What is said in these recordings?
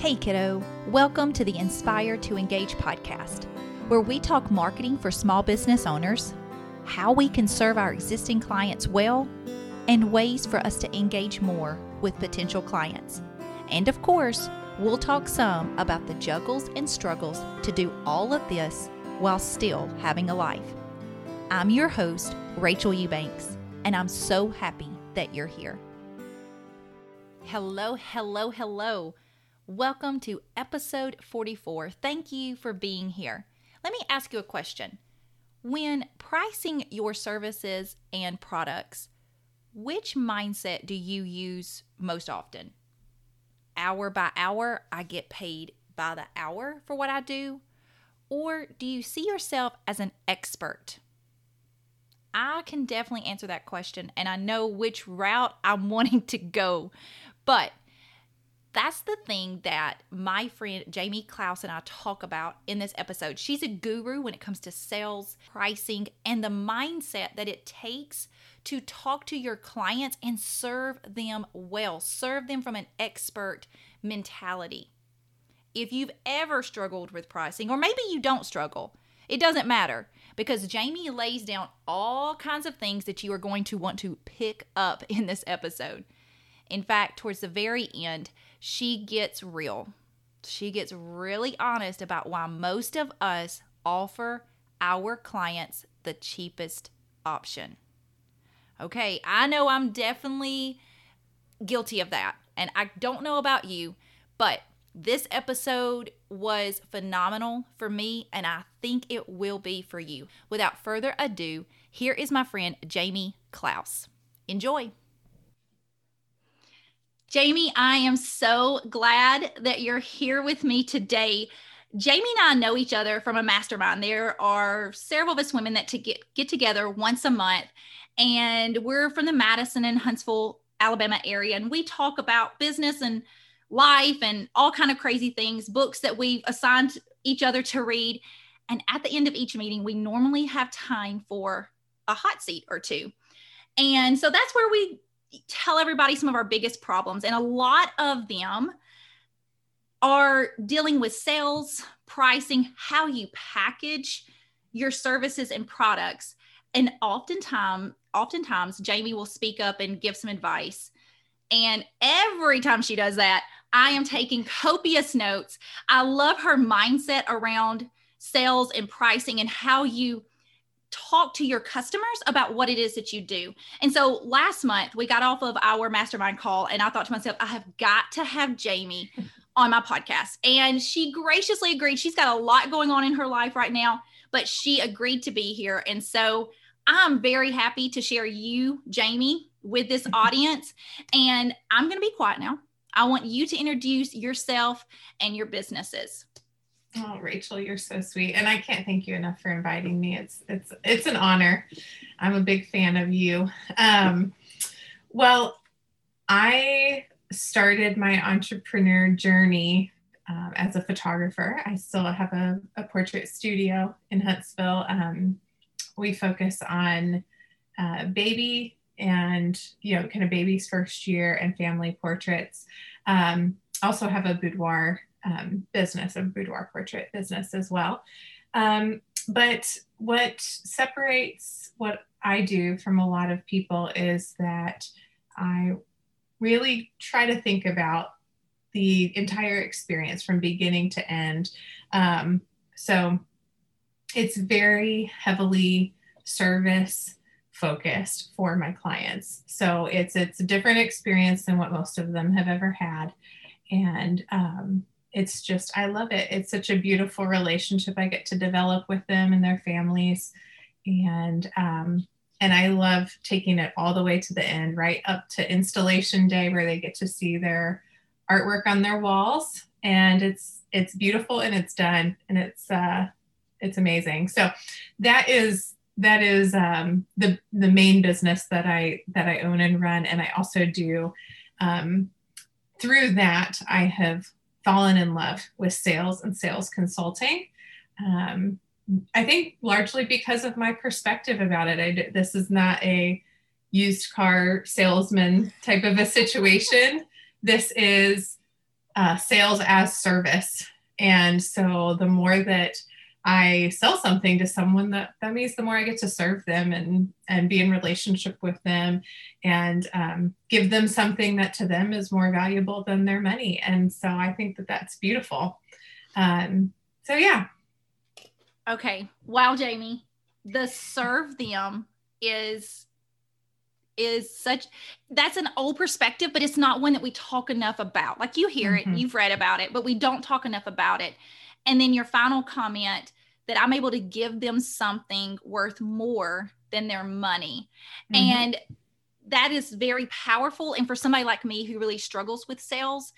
Hey, kiddo. Welcome to the Inspire to Engage podcast, where we talk marketing for small business owners, how we can serve our existing clients well, and ways for us to engage more with potential clients. And of course, we'll talk some about the juggles and struggles to do all of this while still having a life. I'm your host, Rachel Eubanks, and I'm so happy that you're here. Hello, hello, hello. Welcome to episode 44. Thank you for being here. Let me ask you a question. When pricing your services and products, which mindset do you use most often? Hour by hour, I get paid by the hour for what I do? Or do you see yourself as an expert? I can definitely answer that question, and I know which route I'm wanting to go. But that's the thing that my friend Jamie Klaus and I talk about in this episode. She's a guru when it comes to sales, pricing, and the mindset that it takes to talk to your clients and serve them well, serve them from an expert mentality. If you've ever struggled with pricing, or maybe you don't struggle, it doesn't matter because Jamie lays down all kinds of things that you are going to want to pick up in this episode. In fact, towards the very end, she gets real. She gets really honest about why most of us offer our clients the cheapest option. Okay, I know I'm definitely guilty of that. And I don't know about you, but this episode was phenomenal for me, and I think it will be for you. Without further ado, here is my friend Jamie Klaus. Enjoy. Jamie, I am so glad that you're here with me today. Jamie and I know each other from a mastermind. There are several of us women that to get get together once a month, and we're from the Madison and Huntsville, Alabama area, and we talk about business and life and all kind of crazy things, books that we've assigned each other to read. And at the end of each meeting, we normally have time for a hot seat or two. And so that's where we tell everybody some of our biggest problems. And a lot of them are dealing with sales, pricing, how you package your services and products. And oftentimes, oftentimes Jamie will speak up and give some advice. And every time she does that, I am taking copious notes. I love her mindset around sales and pricing and how you talk to your customers about what it is that you do. And so last month we got off of our mastermind call and I thought to myself, I have got to have Jamie on my podcast. And she graciously agreed. She's got a lot going on in her life right now, but she agreed to be here. And so I'm very happy to share you, Jamie, with this audience. And I'm going to be quiet now. I want you to introduce yourself and your businesses. Oh, Rachel, you're so sweet, and I can't thank you enough for inviting me. It's it's it's an honor. I'm a big fan of you. Um, well, I started my entrepreneur journey um, as a photographer. I still have a, a portrait studio in Huntsville. Um, we focus on uh, baby and you know kind of baby's first year and family portraits. Um, also have a boudoir um, business, a boudoir portrait business as well. Um, but what separates what I do from a lot of people is that I really try to think about the entire experience from beginning to end. Um, so it's very heavily service focused for my clients. So it's it's a different experience than what most of them have ever had, and um, it's just I love it. It's such a beautiful relationship I get to develop with them and their families, and um, and I love taking it all the way to the end, right up to installation day, where they get to see their artwork on their walls, and it's it's beautiful and it's done and it's uh, it's amazing. So that is that is um, the the main business that I that I own and run, and I also do. Um, through that, I have fallen in love with sales and sales consulting. Um, I think largely because of my perspective about it. I, this is not a used car salesman type of a situation. This is uh, sales as service. And so the more that I sell something to someone that that means the more I get to serve them and and be in relationship with them and um, give them something that to them is more valuable than their money. And so I think that that's beautiful. Um, so yeah. Okay. Wow, Jamie, the serve them is is such that's an old perspective but it's not one that we talk enough about like you hear mm-hmm. it you've read about it but we don't talk enough about it and then your final comment that I'm able to give them something worth more than their money. Mm-hmm. And that is very powerful. And for somebody like me who really struggles with sales,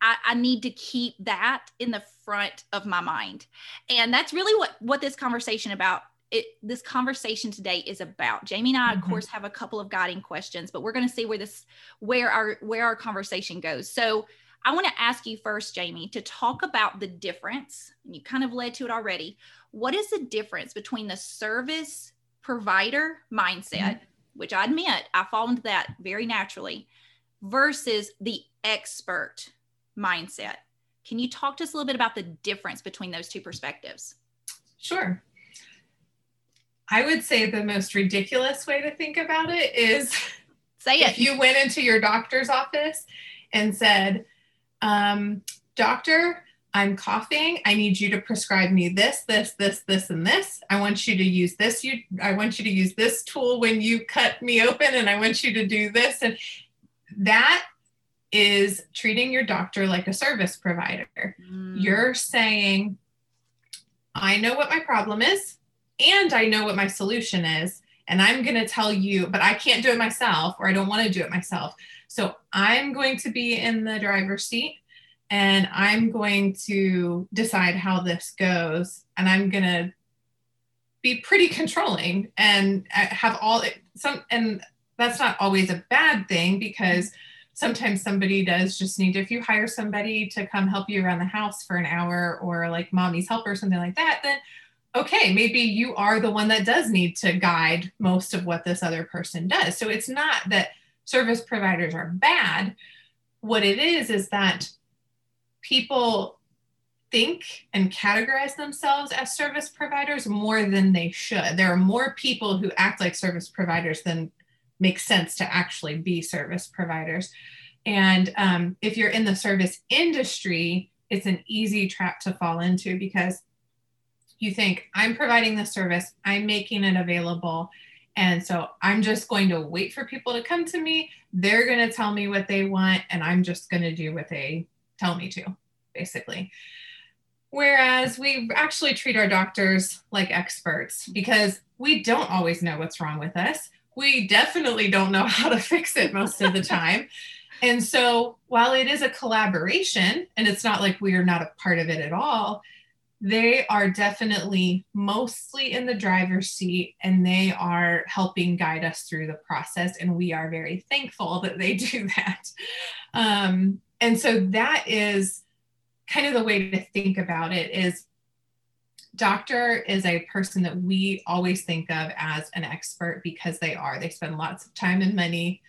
I, I, need to keep that in the front of my mind. And that's really what what this conversation about it this conversation today is about. Jamie and I, mm-hmm. of course, have a couple of guiding questions, but we're going to see where this where our where our conversation goes. So I want to ask you first, Jamie, to talk about the difference. And you kind of led to it already. What is the difference between the service provider mindset, mm-hmm. which I admit I fall into that very naturally, versus the expert mindset? Can you talk to us a little bit about the difference between those two perspectives? Sure. I would say the most ridiculous way to think about it is say it. If you went into your doctor's office and said, um, doctor, I'm coughing. I need you to prescribe me this, this, this, this, and this. I want you to use this. You, I want you to use this tool when you cut me open, and I want you to do this. And that is treating your doctor like a service provider. Mm. You're saying, I know what my problem is, and I know what my solution is. And I'm going to tell you, but I can't do it myself, or I don't want to do it myself. So I'm going to be in the driver's seat and I'm going to decide how this goes. And I'm going to be pretty controlling and uh, have all some, and that's not always a bad thing because sometimes somebody does just need if you hire somebody to come help you around the house for an hour or like mommy's helper or something like that then okay maybe you are the one that does need to guide most of what this other person does so it's not that service providers are bad. What it is, is that people think and categorize themselves as service providers more than they should. There are more people who act like service providers than make sense to actually be service providers. And um, if you're in the service industry, it's an easy trap to fall into because you think, I'm providing the service, I'm making it available, and so I'm just going to wait for people to come to me. They're going to tell me what they want, and I'm just going to do what they tell me to, basically. Whereas we actually treat our doctors like experts because we don't always know what's wrong with us. We definitely don't know how to fix it most of the time. and so while it is a collaboration and it's not like we are not a part of it at all, they are definitely mostly in the driver's seat and they are helping guide us through the process. And we are very thankful that they do that. Um, and so that is kind of the way to think about it is doctor is a person that we always think of as an expert because they are they spend lots of time and money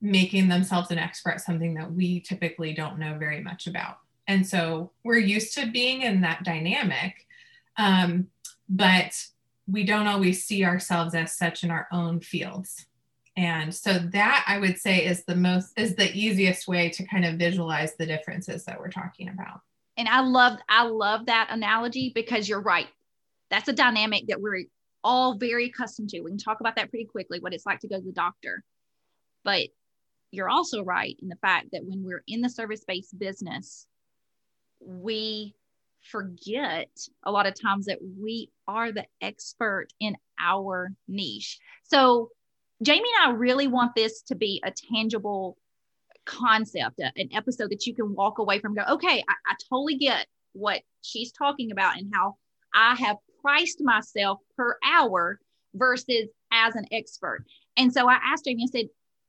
making themselves an expert something that we typically don't know very much about and so we're used to being in that dynamic. Um, but we don't always see ourselves as such in our own fields. And so that I would say is the most is the easiest way to kind of visualize the differences that we're talking about. And I love I love that analogy because you're right. That's a dynamic that we're all very accustomed to. We can talk about that pretty quickly, what it's like to go to the doctor. But you're also right in the fact that when we're in the service-based business, we forget a lot of times that we are the expert in our niche. So, Jamie and I really want this to be a tangible concept, an episode that you can walk away from go, okay, I, I totally get what she's talking about and how I have priced myself per hour versus as an expert. And so I asked Jamie, I said,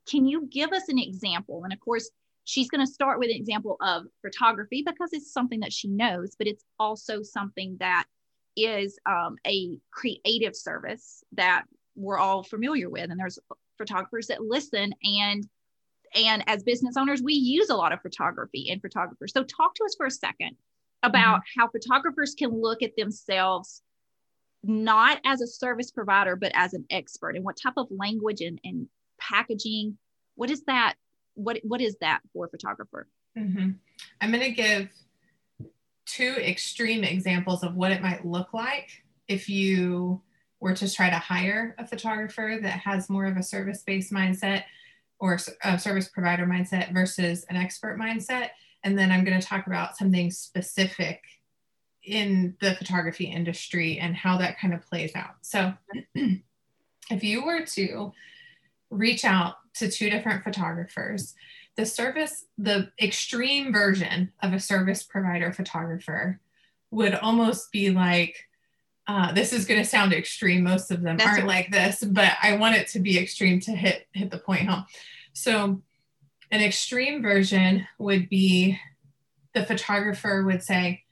can you give us an example? And of course, she's going to start with an example of photography because it's something that she knows, but it's also something that is um, a creative service that we're all familiar with. And there's photographers that listen and and as business owners, we use a lot of photography and photographers. So, talk to us for a second about mm-hmm. how photographers can look at themselves not as a service provider, but as an expert and what type of language and, and packaging. What is that? What, what is that for a photographer? Mm-hmm. I'm going to give two extreme examples of what it might look like if you were to try to hire a photographer that has more of a service based mindset or a service provider mindset versus an expert mindset. And then I'm going to talk about something specific in the photography industry and how that kind of plays out. So, if you were to reach out to two different photographers, the service, the extreme version of a service provider photographer would almost be like, uh, this is going to sound extreme. Most of them That's aren't like this, but I want it to be extreme to hit hit the point home. So, an extreme version would be the photographer would say,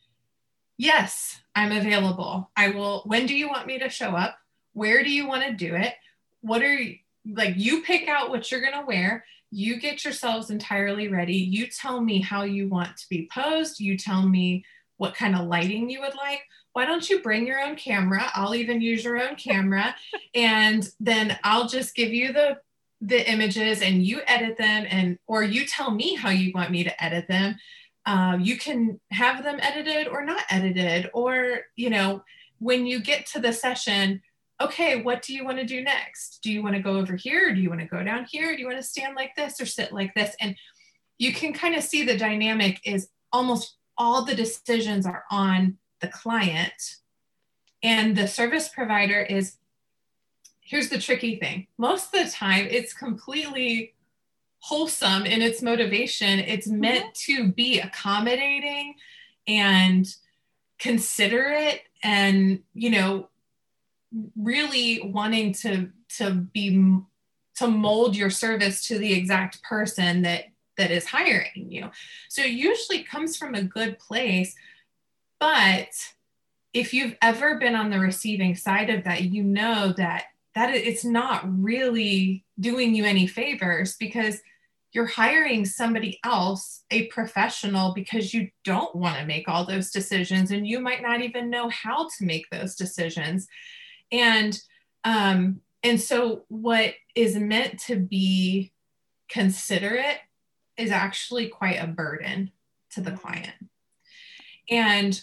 Yes, I'm available. I will. When do you want me to show up? Where do you want to do it? What are you like? You pick out what you're going to wear. You get yourselves entirely ready. You tell me how you want to be posed. You tell me what kind of lighting you would like. Why don't you bring your own camera? I'll even use your own camera. and then I'll just give you the the images and you edit them and or you tell me how you want me to edit them um, you can have them edited or not edited or you know when you get to the session okay what do you want to do next? Do you want to go over here? Do you want to go down here? Do you want to stand like this or sit like this? And you can kind of see the dynamic is almost all the decisions are on the client and the service provider is here's the tricky thing. Most of the time it's completely wholesome in its motivation. It's mm-hmm. meant to be accommodating and considerate and, you know, really wanting to to be to mold your service to the exact person that that is hiring you. So it usually comes from a good place, but if you've ever been on the receiving side of that, you know that that it's not really doing you any favors because you're hiring somebody else, a professional, because you don't want to make all those decisions and you might not even know how to make those decisions. And um, and so what is meant to be considerate is actually quite a burden to the client. And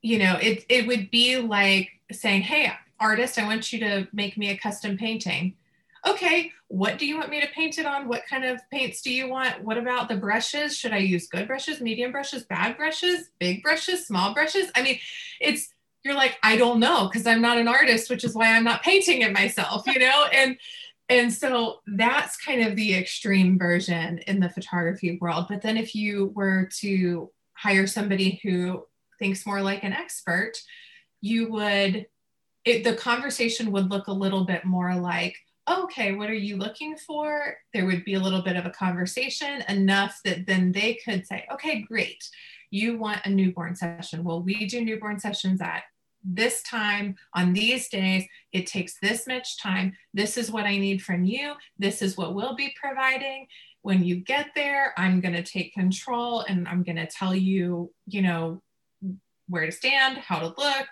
you know, it it would be like saying, "Hey, artist, I want you to make me a custom painting." okay, what do you want me to paint it on? What kind of paints do you want? What about the brushes? Should I use good brushes, medium brushes, bad brushes, big brushes, small brushes? I mean, it's, you're like, I don't know because I'm not an artist, which is why I'm not painting it myself, you know? And, and so that's kind of the extreme version in the photography world. But then if you were to hire somebody who thinks more like an expert, you would, it, the conversation would look a little bit more like, okay, what are you looking for? There would be a little bit of a conversation enough that then they could say, okay, great. You want a newborn session. Well, we do newborn sessions at this time on these days. It takes this much time. This is what I need from you. This is what we'll be providing. When you get there, I'm going to take control and I'm going to tell you, you know, where to stand, how to look,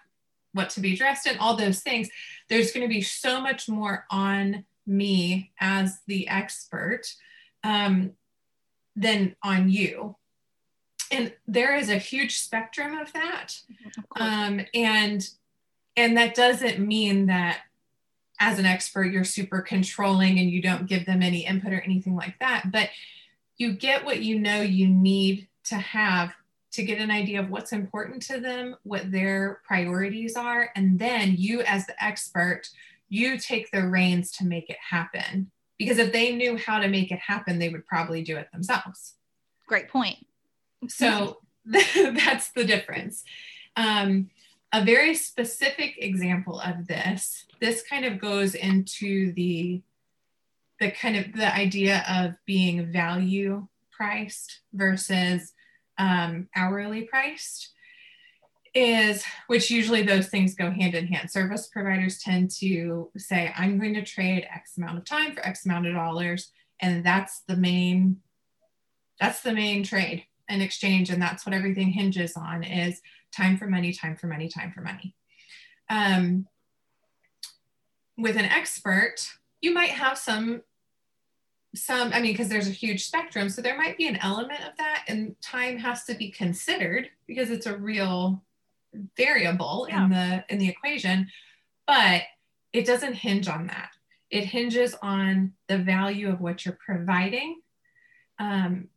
what to be dressed in, all those things. There's going to be so much more on me as the expert um, than on you. And there is a huge spectrum of that. Um, and and that doesn't mean that as an expert you're super controlling and you don't give them any input or anything like that. But you get what you know you need to have to get an idea of what's important to them, what their priorities are, and then you, as the expert, you take the reins to make it happen. Because if they knew how to make it happen, they would probably do it themselves. Great point. So that's the difference. Um, a very specific example of this, this kind of goes into the the kind of the idea of being value priced versus um, hourly priced is which usually those things go hand in hand service providers tend to say i'm going to trade x amount of time for x amount of dollars And that's the main that's the main trade and exchange and that's what everything hinges on is time for money, time for money, time for money. Um, with an expert, you might have some some i mean because there's a huge spectrum so there might be an element of that and time has to be considered because it's a real variable yeah. in the in the equation but it doesn't hinge on that it hinges on the value of what you're providing um,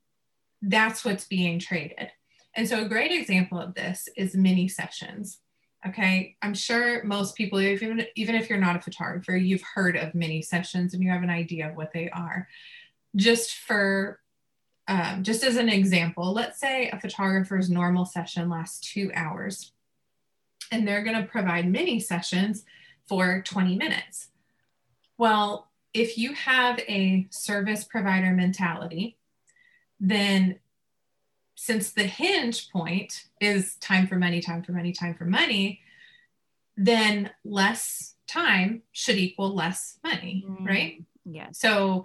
that's what's being traded. And so a great example of this is mini sessions okay? I'm sure most people even even if you're not a photographer you've heard of mini sessions and you have an idea of what they are. Just for um, just as an example let's say a photographer's normal session lasts two hours and they're going to provide mini sessions for 20 minutes. Well if you have a service provider mentality then since the hinge point is time for money, time for money, time for money, then less time should equal less money, mm, right? Yeah. So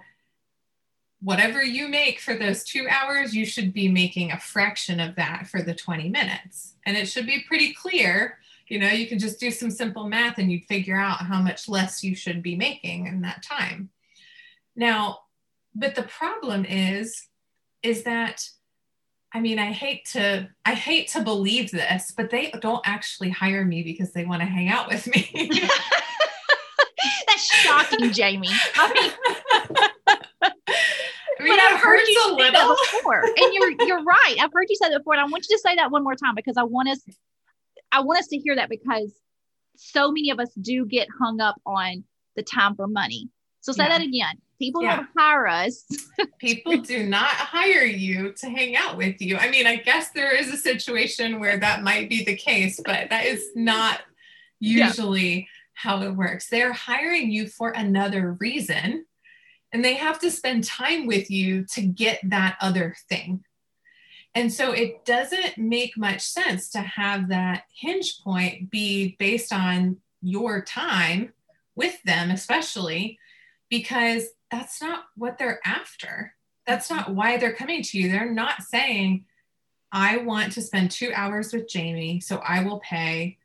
whatever you make for those two hours, you should be making a fraction of that for the 20 minutes. And it should be pretty clear. You know, you can just do some simple math and you'd figure out how much less you should be making in that time. Now, but the problem is, is that I mean, I hate to I hate to believe this, but they don't actually hire me because they want to hang out with me. That's shocking, Jamie. I mean, I mean but I've heard you say that before, and you're you're right. I've heard you say that before, and I want you to say that one more time because I want us I want us to hear that because so many of us do get hung up on the time for money. So say yeah. that again. People yeah. don't hire us. People do not hire you to hang out with you. I mean, I guess there is a situation where that might be the case, but that is not usually yeah. how it works. They're hiring you for another reason, and they have to spend time with you to get that other thing. And so it doesn't make much sense to have that hinge point be based on your time with them, especially because that's not what they're after. That's not why they're coming to you. They're not saying, I want to spend two hours with Jamie, so I will pay,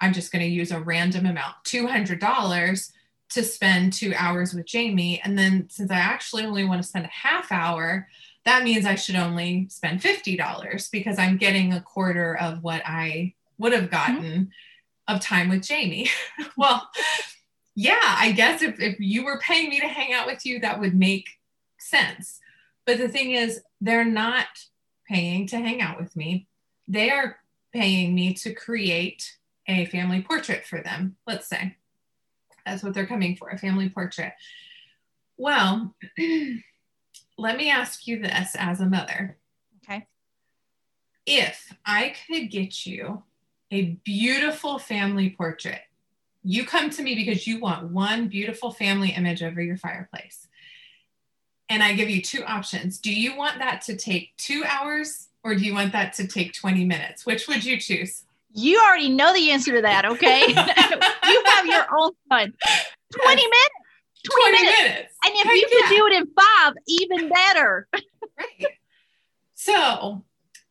I'm just going to use a random amount, $200 to spend two hours with Jamie. And then since I actually only want to spend a half hour, that means I should only spend $50 because I'm getting a quarter of what I would have gotten mm-hmm. of time with Jamie. well, yeah, I guess if, if you were paying me to hang out with you, that would make sense. But the thing is, they're not paying to hang out with me. They are paying me to create a family portrait for them, let's say. That's what they're coming for a family portrait. Well, let me ask you this as a mother. Okay. If I could get you a beautiful family portrait you come to me because you want one beautiful family image over your fireplace. And I give you two options. Do you want that to take two hours or do you want that to take 20 minutes? Which would you choose? You already know the answer to that, okay? you have your own fun. 20 minutes. 20, 20 minutes. minutes. And if Heck you could do it in five, even better. right. So,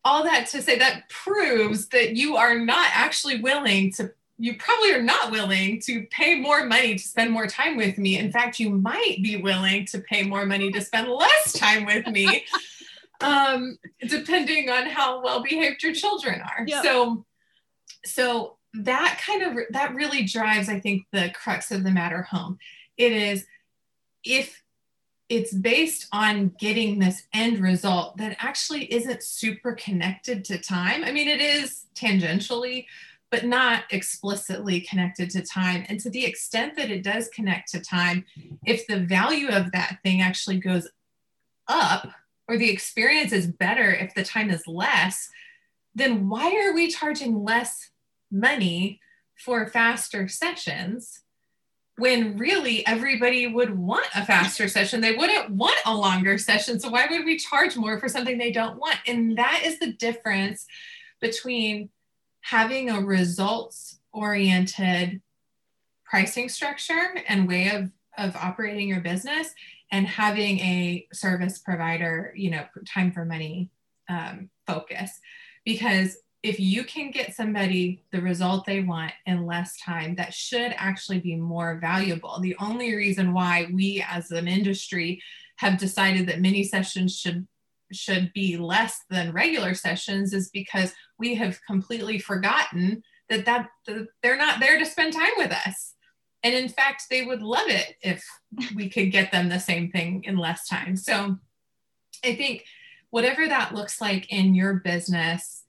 all that to say, that proves that you are not actually willing to you probably are not willing to pay more money to spend more time with me. In fact, you might be willing to pay more money to spend less time with me, um, depending on how well behaved your children are. Yep. So, so that kind of that really drives, I think, the crux of the matter home. It is if it's based on getting this end result that actually isn't super connected to time. I mean, it is tangentially, but not explicitly connected to time. And to the extent that it does connect to time, if the value of that thing actually goes up or the experience is better if the time is less, then why are we charging less money for faster sessions? when really everybody would want a faster session. They wouldn't want a longer session. So why would we charge more for something they don't want? And that is the difference between having a results oriented pricing structure and way of, of operating your business and having a service provider, you know, time for money um, focus. Because if you can get somebody the result they want in less time, that should actually be more valuable. The only reason why we as an industry have decided that mini sessions should should be less than regular sessions is because we have completely forgotten that that they're not there to spend time with us. And in fact they would love it if we could get them the same thing in less time. So i think whatever that looks like in your business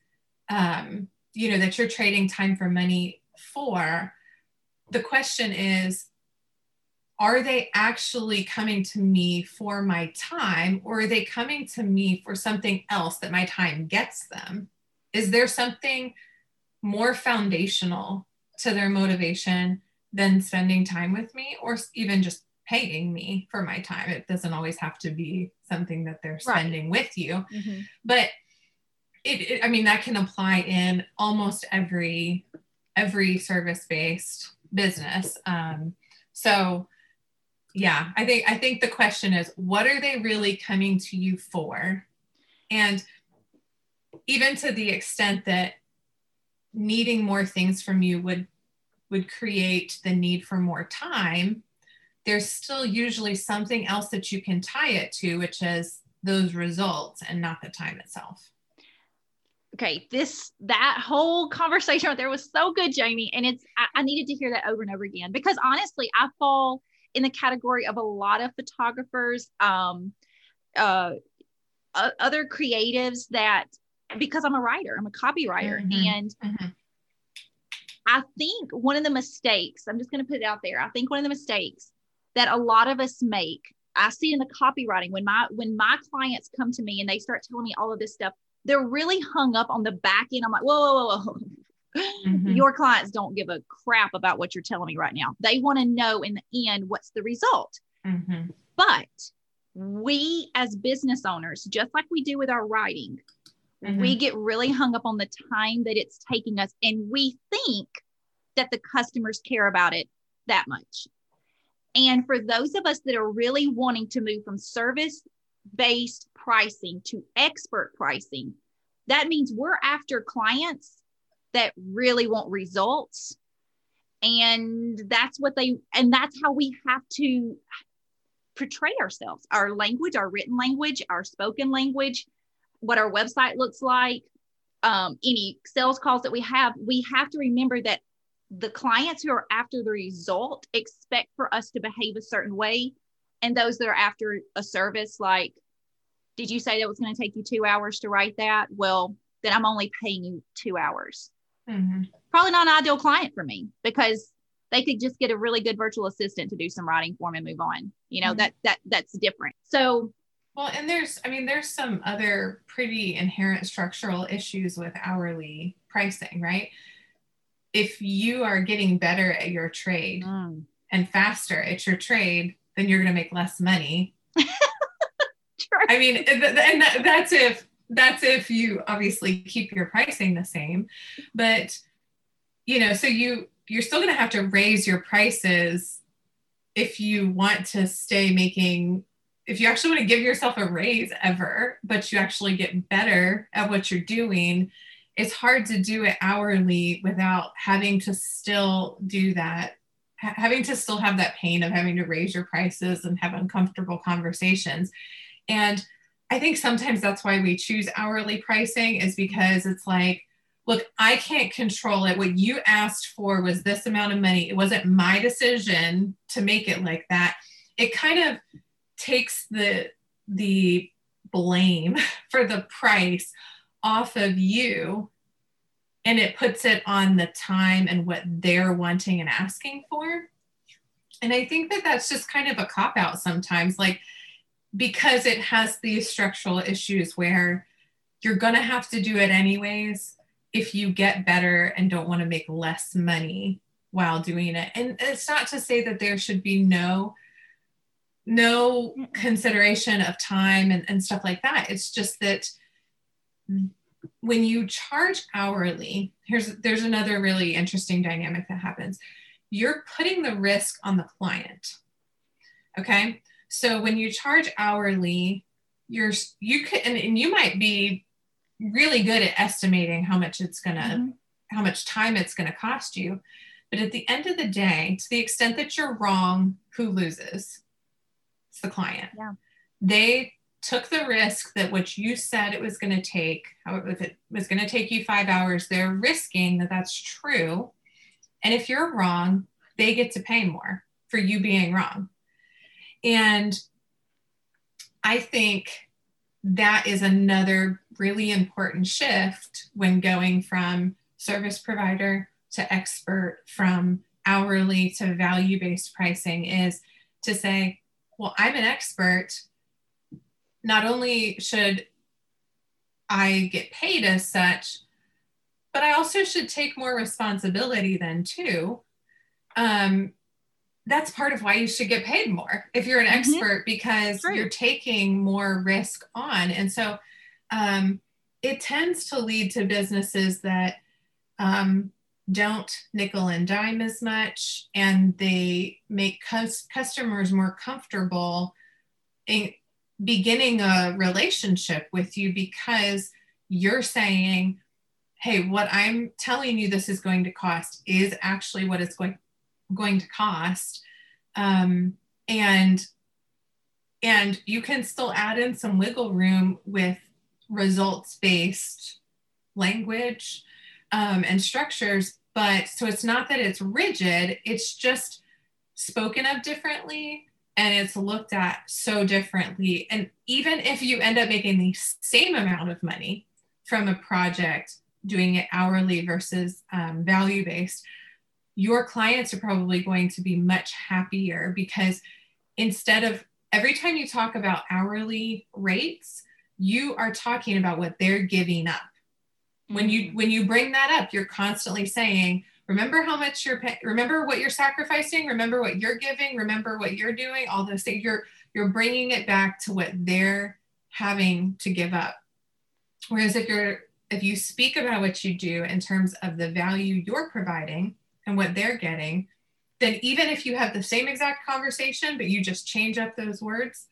um, you know that you're trading time for money for the question is are they actually coming to me for my time or are they coming to me for something else that my time gets them is there something more foundational to their motivation than spending time with me or even just paying me for my time. It doesn't always have to be something that they're spending right. with you. Mm-hmm. But it, it, I mean, that can apply in almost every every service-based business. Um, so yeah, I think I think the question is what are they really coming to you for? And even to the extent that needing more things from you would would create the need for more time there's still usually something else that you can tie it to which is those results and not the time itself. Okay this that whole conversation right there was so good jamie. And it's I, I, needed to hear that over and over again because honestly i fall in the category of a lot of photographers um uh, uh other creatives that because i'm a writer i'm a copywriter mm-hmm. and mm-hmm. I think one of the mistakes, I'm just going to put it out there. I think one of the mistakes that a lot of us make, I see in the copywriting when my when my clients come to me and they start telling me all of this stuff, they're really hung up on the back end. I'm like, whoa, whoa, whoa, whoa. Mm-hmm. Your clients don't give a crap about what you're telling me right now. They want to know in the end what's the result. Mm-hmm. But we as business owners, just like we do with our writing, Mm-hmm. We get really hung up on the time that it's taking us, and we think that the customers care about it that much. And for those of us that are really wanting to move from service based pricing to expert pricing, that means we're after clients that really want results. And that's what they, and that's how we have to portray ourselves our language, our written language, our spoken language what our website looks like, um, any sales calls that we have, we have to remember that the clients who are after the result expect for us to behave a certain way. And those that are after a service, like, did you say that was going to take you two hours to write that? Well, then I'm only paying you two hours. Mm-hmm. Probably not an ideal client for me because they could just get a really good virtual assistant to do some writing for them and move on. You know, mm-hmm. that that that's different. So well, and there's, I mean, there's some other pretty inherent structural issues with hourly pricing, right? If you are getting better at your trade mm. and faster at your trade, then you're going to make less money. I mean, and that's if that's if you obviously keep your pricing the same, but you know, so you you're still going to have to raise your prices if you want to stay making if you actually want to give yourself a raise ever, but you actually get better at what you're doing, it's hard to do it hourly without having to still do that, having to still have that pain of having to raise your prices and have uncomfortable conversations. And I think sometimes that's why we choose hourly pricing is because it's like, look, I can't control it. What you asked for was this amount of money. It wasn't my decision to make it like that. It kind of takes the the blame for the price off of you and it puts it on the time and what they're wanting and asking for. And i think that that's just kind of a cop out sometimes like because it has these structural issues where you're going to have to do it anyways if you get better and don't want to make less money while doing it. And it's not to say that there should be no no consideration of time and, and stuff like that. It's just that when you charge hourly, here's there's another really interesting dynamic that happens. You're putting the risk on the client. Okay. So when you charge hourly, you're you could and, and you might be really good at estimating how much it's gonna mm-hmm. how much time it's gonna cost you. But at the end of the day, to the extent that you're wrong, who loses? The client. Yeah. They took the risk that what you said it was going to take, if it was going to take you five hours, they're risking that that's true. And if you're wrong, they get to pay more for you being wrong. And I think that is another really important shift when going from service provider to expert, from hourly to value based pricing is to say, well, I'm an expert. Not only should I get paid as such, but I also should take more responsibility then too. Um, that's part of why you should get paid more if you're an mm-hmm. expert because you're taking more risk on. And so um, it tends to lead to businesses that um, don't nickel and dime as much and they make cus- customers more comfortable in beginning a relationship with you because you're saying hey what i'm telling you this is going to cost is actually what it's going going to cost. Um, and and you can still add in some wiggle room with results based language um, and structures but so it's not that it's rigid it's just spoken of differently and it's looked at so differently. And even if you end up making the same amount of money from a project doing it hourly versus um, value based your clients are probably going to be much happier because instead of every time you talk about hourly rates you are talking about what they're giving up when you mm-hmm. when you bring that up you're constantly saying remember how much you're paying remember what you're sacrificing? Remember what you're giving? Remember what you're doing? All those things. You're you're bringing it back to what they're having to give up. Whereas if you're if you speak about what you do in terms of the value you're providing and what they're getting then even if you have the same exact conversation but you just change up those words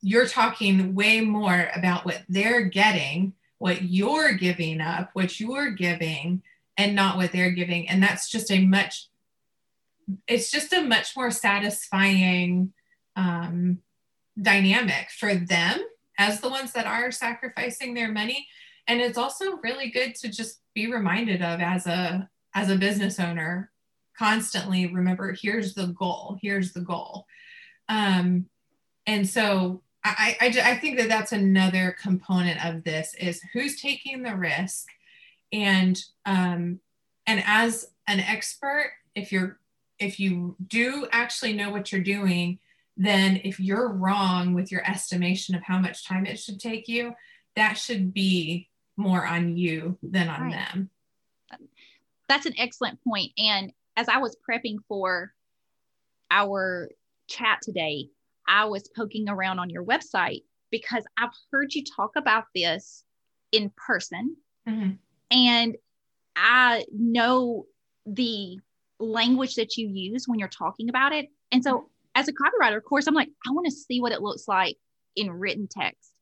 you're talking way more about what they're getting what you're giving up, what you're giving, and not what they're giving. And that's just a much, it's just a much more satisfying um, dynamic for them as the ones that are sacrificing their money. And it's also really good to just be reminded of as a as a business owner constantly remember here's the goal here's the goal um, and so I, I, I think that that's another component of this is who's taking the risk and um, and as an expert if you're if you do actually know what you're doing then if you're wrong with your estimation of how much time it should take you that should be more on you than on right. them that's an excellent point and as i was prepping for our chat today I was poking around on your website because I've heard you talk about this in person. Mm-hmm. And I know the language that you use when you're talking about it. And so, as a copywriter, of course, I'm like, I want to see what it looks like in written text.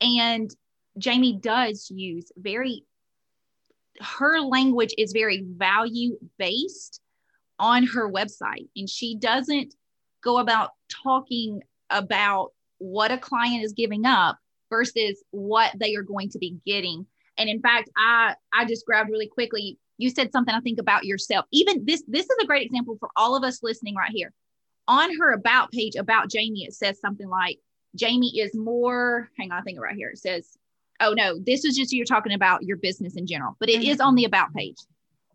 And Jamie does use very, her language is very value based on her website. And she doesn't go about talking about what a client is giving up versus what they are going to be getting. And in fact, I I just grabbed really quickly. You said something I think about yourself. Even this this is a great example for all of us listening right here. On her about page about Jamie, it says something like Jamie is more. Hang on, I think right here it says, "Oh no, this is just you're talking about your business in general," but it mm-hmm. is on the about page.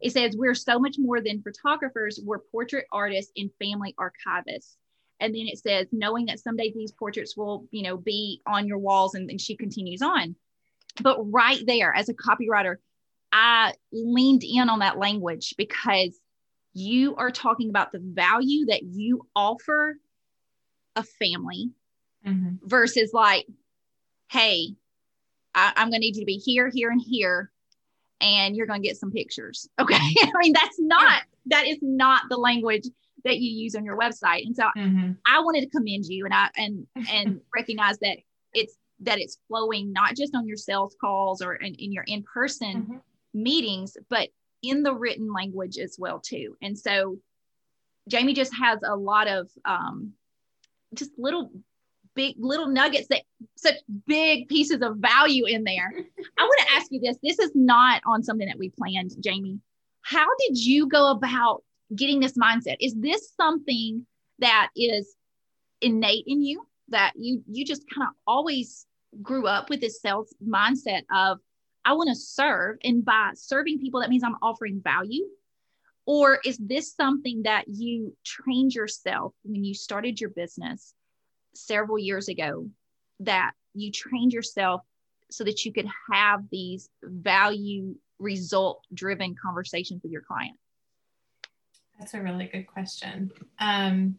It says we're so much more than photographers. We're portrait artists and family archivists and then it says knowing that someday these portraits will you know be on your walls and then she continues on but right there as a copywriter i leaned in on that language because you are talking about the value that you offer a family mm-hmm. versus like hey I, i'm going to need you to be here here and here and you're going to get some pictures okay i mean that's not that is not the language that you use on your website. And so mm-hmm. I wanted to commend you and I and and recognize that it's that it's flowing not just on your sales calls or in, in your in-person mm-hmm. meetings, but in the written language as well too. And so Jamie just has a lot of um, just little big little nuggets that such big pieces of value in there. I want to ask you this. This is not on something that we planned, Jamie. How did you go about getting this mindset? Is this something that is innate in you that you you just kind of always grew up with this sales mindset of I want to serve and by serving people that means I'm offering value or is this something that you trained yourself when you started your business several years ago that you trained yourself so that you could have these value result driven conversations with your client? That's a really good question. Um,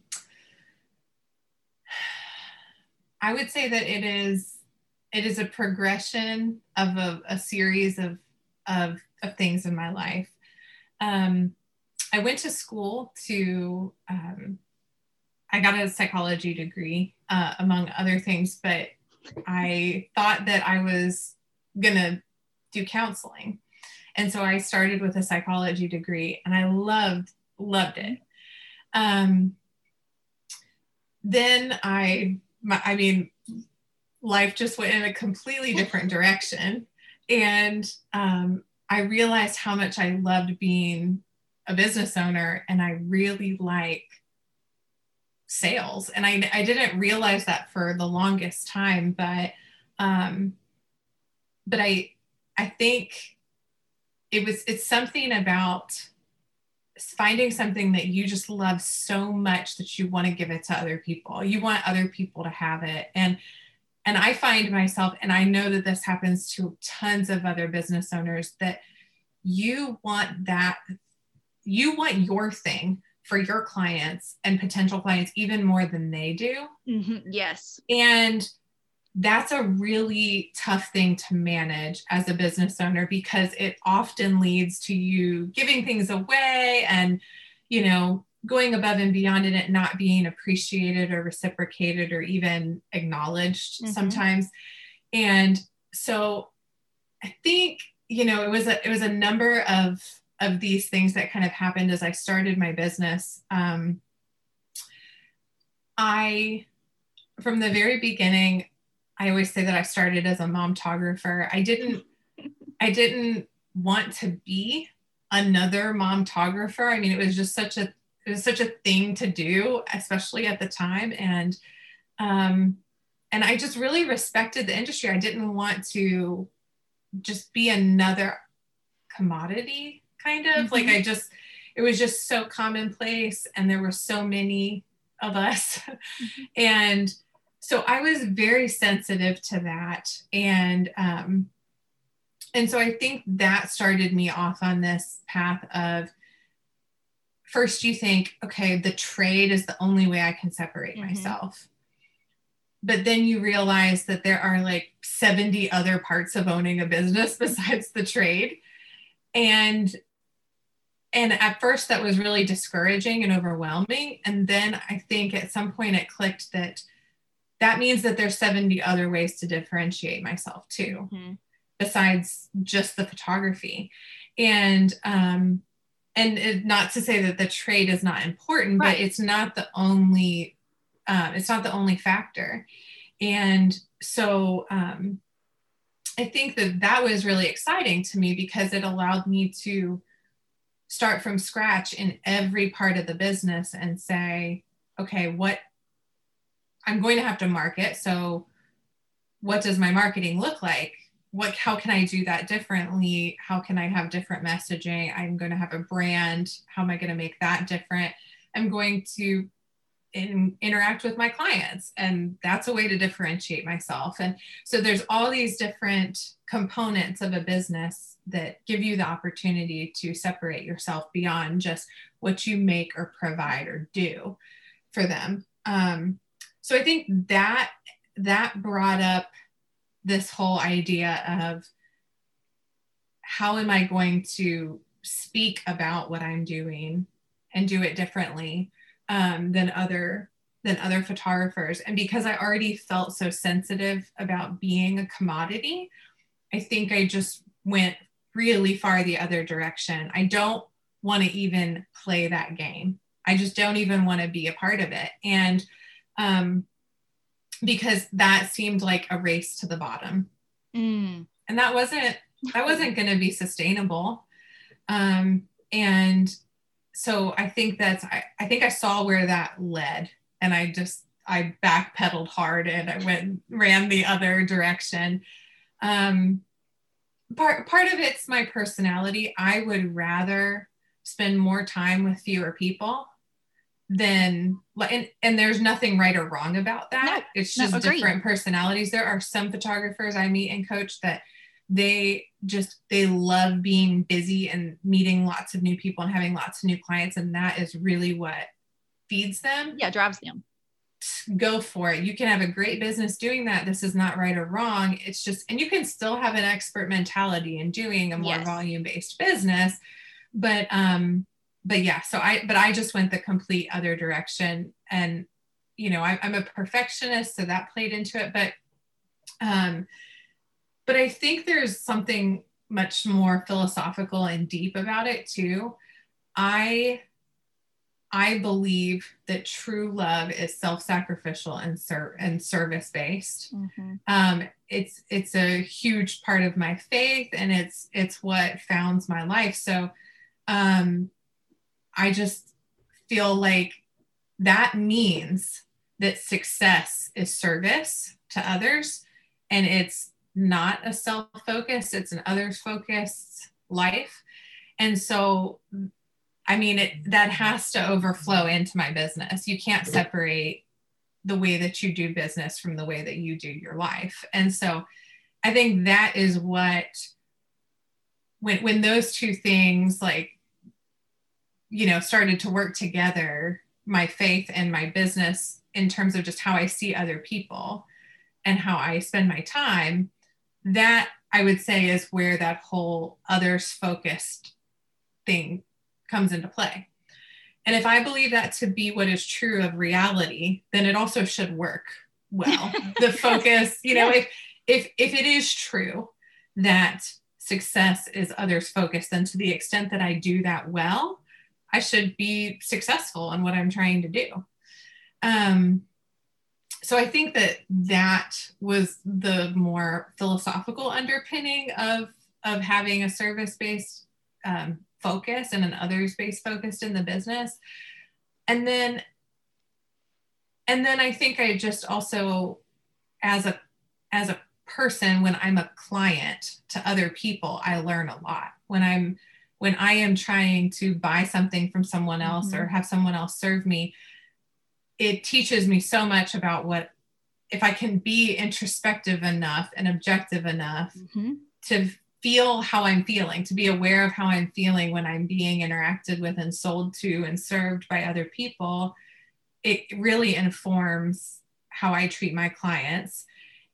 I would say that it is it is a progression of a, a series of, of, of things in my life. Um, I went to school to um, I got a psychology degree, uh, among other things, but I thought that I was gonna do counseling. And so I started with a psychology degree and I loved, loved it. Um, then I, my, I mean, life just went in a completely different direction. And um, I realized how much I loved being a business owner and I really like sales. And I, I didn't realize that for the longest time but um but i i think it was it's something about finding something that you just love so much that you want to give it to other people. You want other people to have it. And and i find myself and i know that this happens to tons of other business owners that you want that you want your thing for your clients and potential clients even more than they do. Mm-hmm. Yes. And that's a really tough thing to manage as a business owner because it often leads to you giving things away and, you know, going above and beyond and it not being appreciated or reciprocated or even acknowledged mm-hmm. sometimes. And so I think, you know, it was a it was a number of of these things that kind of happened as I started my business. Um, I, from the very beginning, I always say that I started as a momtographer. I didn't, I didn't want to be another momtographer. I mean, it was just such a, it was such a thing to do, especially at the time. And, um, and I just really respected the industry. I didn't want to just be another commodity kind of mm-hmm. like i just it was just so commonplace and there were so many of us mm-hmm. and so i was very sensitive to that and um and so i think that started me off on this path of first you think okay the trade is the only way i can separate mm-hmm. myself but then you realize that there are like 70 other parts of owning a business besides the trade and and at first that was really discouraging and overwhelming and then i think at some point it clicked that that means that there's 70 other ways to differentiate myself too mm-hmm. besides just the photography and um and it, not to say that the trade is not important right. but it's not the only um, it's not the only factor and so um i think that that was really exciting to me because it allowed me to start from scratch in every part of the business and say, okay, what I'm going to have to market. So, what does my marketing look like? What, how can I do that differently? How can I have different messaging? I'm going to have a brand. How am I going to make that different? I'm going to in, interact with my clients and that's a way to differentiate myself and so there's all these different components of a business that give you the opportunity to separate yourself beyond just what you make or provide or do for them um, so i think that that brought up this whole idea of how am i going to speak about what i'm doing and do it differently um, than other than other photographers. And because I already felt so sensitive about being a commodity, I think I just went really far the other direction. I don't want to even play that game. I just don't even want to be a part of it. And um, because that seemed like a race to the bottom. Mm. And that wasn't that wasn't going to be sustainable. Um, and so I think that's I, I think I saw where that led and I just I backpedaled hard and I went ran the other direction. Um, part part of it's my personality. I would rather spend more time with fewer people than and, and there's nothing right or wrong about that. No, it's just no, different personalities. There are some photographers I meet and coach that they just they love being busy and meeting lots of new people and having lots of new clients and that is really what feeds them. Yeah, drives them. Go for it. You can have a great business doing that. This is not right or wrong. It's just, and you can still have an expert mentality in doing a more yes. volume based business. But, um, but yeah, so I, but I just went the complete other direction. And, you know, I, I'm a perfectionist, so that played into it. But, um, but I think there's something much more philosophical and deep about it too. I I believe that true love is self-sacrificial and ser- and service-based. Mm-hmm. Um, it's it's a huge part of my faith, and it's it's what founds my life. So, um, I just feel like that means that success is service to others, and it's not a self-focused; it's an others-focused life. And so I mean, it, that has to overflow into my business. You can't separate the way that you do business from the way that you do your life. And so I think that is what, when, when those two things like, you know, started to work together, my faith and my business in terms of just how I see other people and how I spend my time, that I would say is where that whole others focused thing comes into play. And if I believe that to be what is true of reality, then it also should work well. the focus, you know, if if if it is true that success is others focused, then to the extent that I do that well, I should be successful in what I'm trying to do. Um, so I think that that was the more philosophical underpinning of of having a service based um, focus and an others based focused in the business and then and then i think i just also as a as a person when i'm a client to other people i learn a lot when i'm when i am trying to buy something from someone else mm-hmm. or have someone else serve me it teaches me so much about what if i can be introspective enough and objective enough mm-hmm. to feel how I'm feeling, to be aware of how I'm feeling when I'm being interacted with and sold to and served by other people, it really informs how I treat my clients.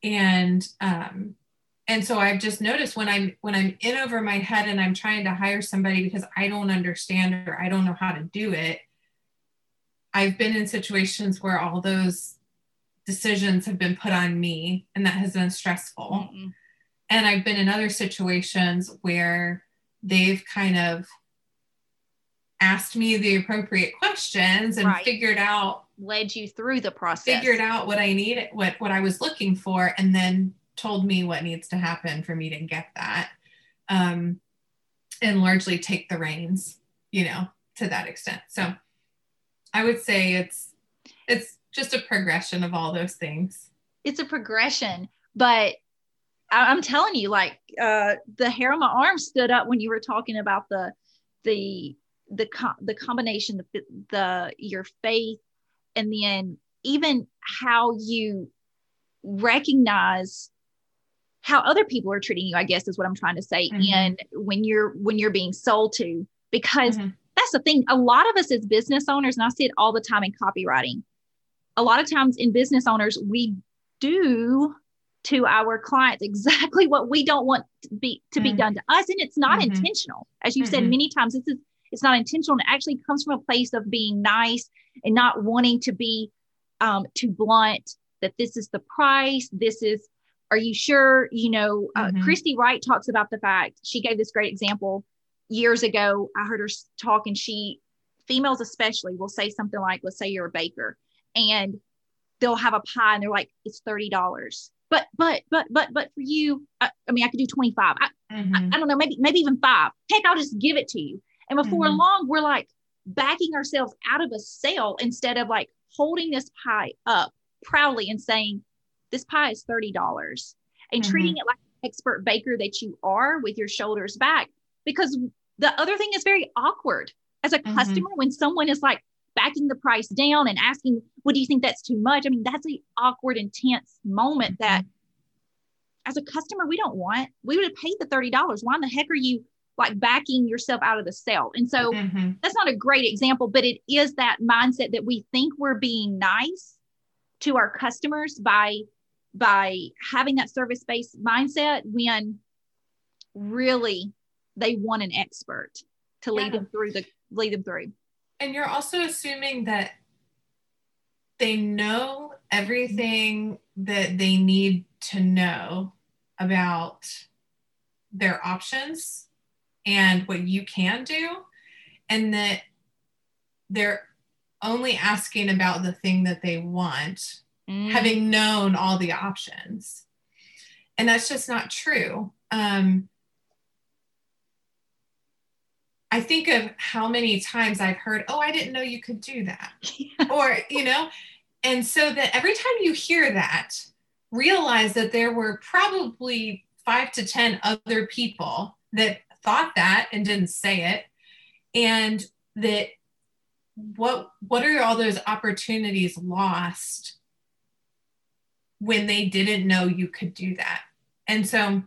And um, and so I've just noticed when I'm when I'm in over my head and I'm trying to hire somebody because I don't understand or I don't know how to do it, I've been in situations where all those decisions have been put on me and that has been stressful. Mm-hmm and I've been in other situations where they've kind of asked me the appropriate questions and right. figured out led you through the process. figured out what i needed what what i was looking for and then told me what needs to happen for me to get that um and largely take the reins you know to that extent. So i would say it's it's just a progression of all those things. It's a progression but I, am telling you, like uh, the hair on my arm stood up when you were talking about the the the the combination the the your faith and then even how you recognize how other people are treating you i guess is what i'm trying to say mm-hmm. and when you're when you're being sold to because mm-hmm. that's the thing a lot of us as business owners and i see it all the time in copywriting a lot of times in business owners we do to our clients exactly what we don't want to be to mm-hmm. be done to us and it's not mm-hmm. intentional as you've said mm-hmm. many times this is it's not intentional. and It actually comes from a place of being nice and not wanting to be um, too blunt that this is the price. This is, are you sure? You know, uh, mm-hmm. Christy Wright talks about the fact she gave this great example years ago. I heard her talk and she, females especially, will say something like, let's say you're a baker and they'll have a pie and they're like, it's $30 but but but but but for you i, I mean i could do 25 I, mm-hmm. I, I, don't know maybe maybe even five heck i'll just give it to you and before mm-hmm. long we're like backing ourselves out of a sale instead of like holding this pie up proudly and saying this pie is $30 and mm-hmm. treating it like an expert baker that you are with your shoulders back because the other thing is very awkward as a mm-hmm. customer when someone is like backing the price down and asking, "What do you think that's too much?" I mean, that's an awkward, intense moment that, as a customer, we don't want. We would have paid the thirty dollars. Why in the heck are you like backing yourself out of the sale? And so mm-hmm. that's not a great example, but it is that mindset that we think we're being nice to our customers by by having that service based mindset when really they want an expert to lead yeah. them through the lead them through and you're also assuming that they know everything that they need to know about their options and what you can do and that they're only asking about the thing that they want mm. having known all the options and that's just not true um, I think of how many times I've heard, oh, I didn't know you could do that. Yeah. Or, you know, and so that every time you hear that, realize that there were probably five to 10 other people that thought that and didn't say it. And that what what are all those opportunities lost when they didn't know you could do that? And so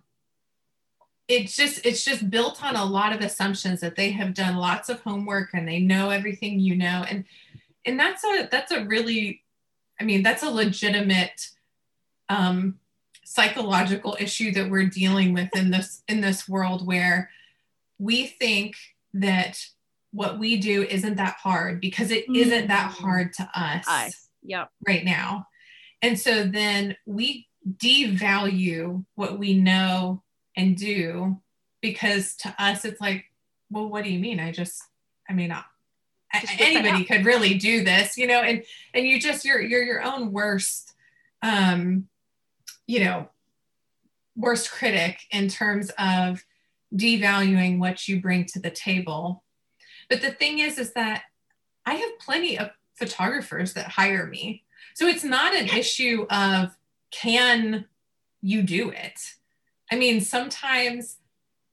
it's just it's just built on a lot of assumptions that they have done lots of homework and they know everything you know and and that's a that's a really i mean that's a legitimate um, psychological issue that we're dealing with in this in this world where we think that what we do isn't that hard because it mm-hmm. not that hard to us I, yep. right now and so then we devalue what we know and do because to us it's like well what do you mean? I just i mean I, anybody could really do this you know and and you just you're you're your own worst um you know worst critic in terms of devaluing what you bring to the table. But the thing is is that i have plenty of photographers that hire me. So it's not an issue of can you do it I mean, sometimes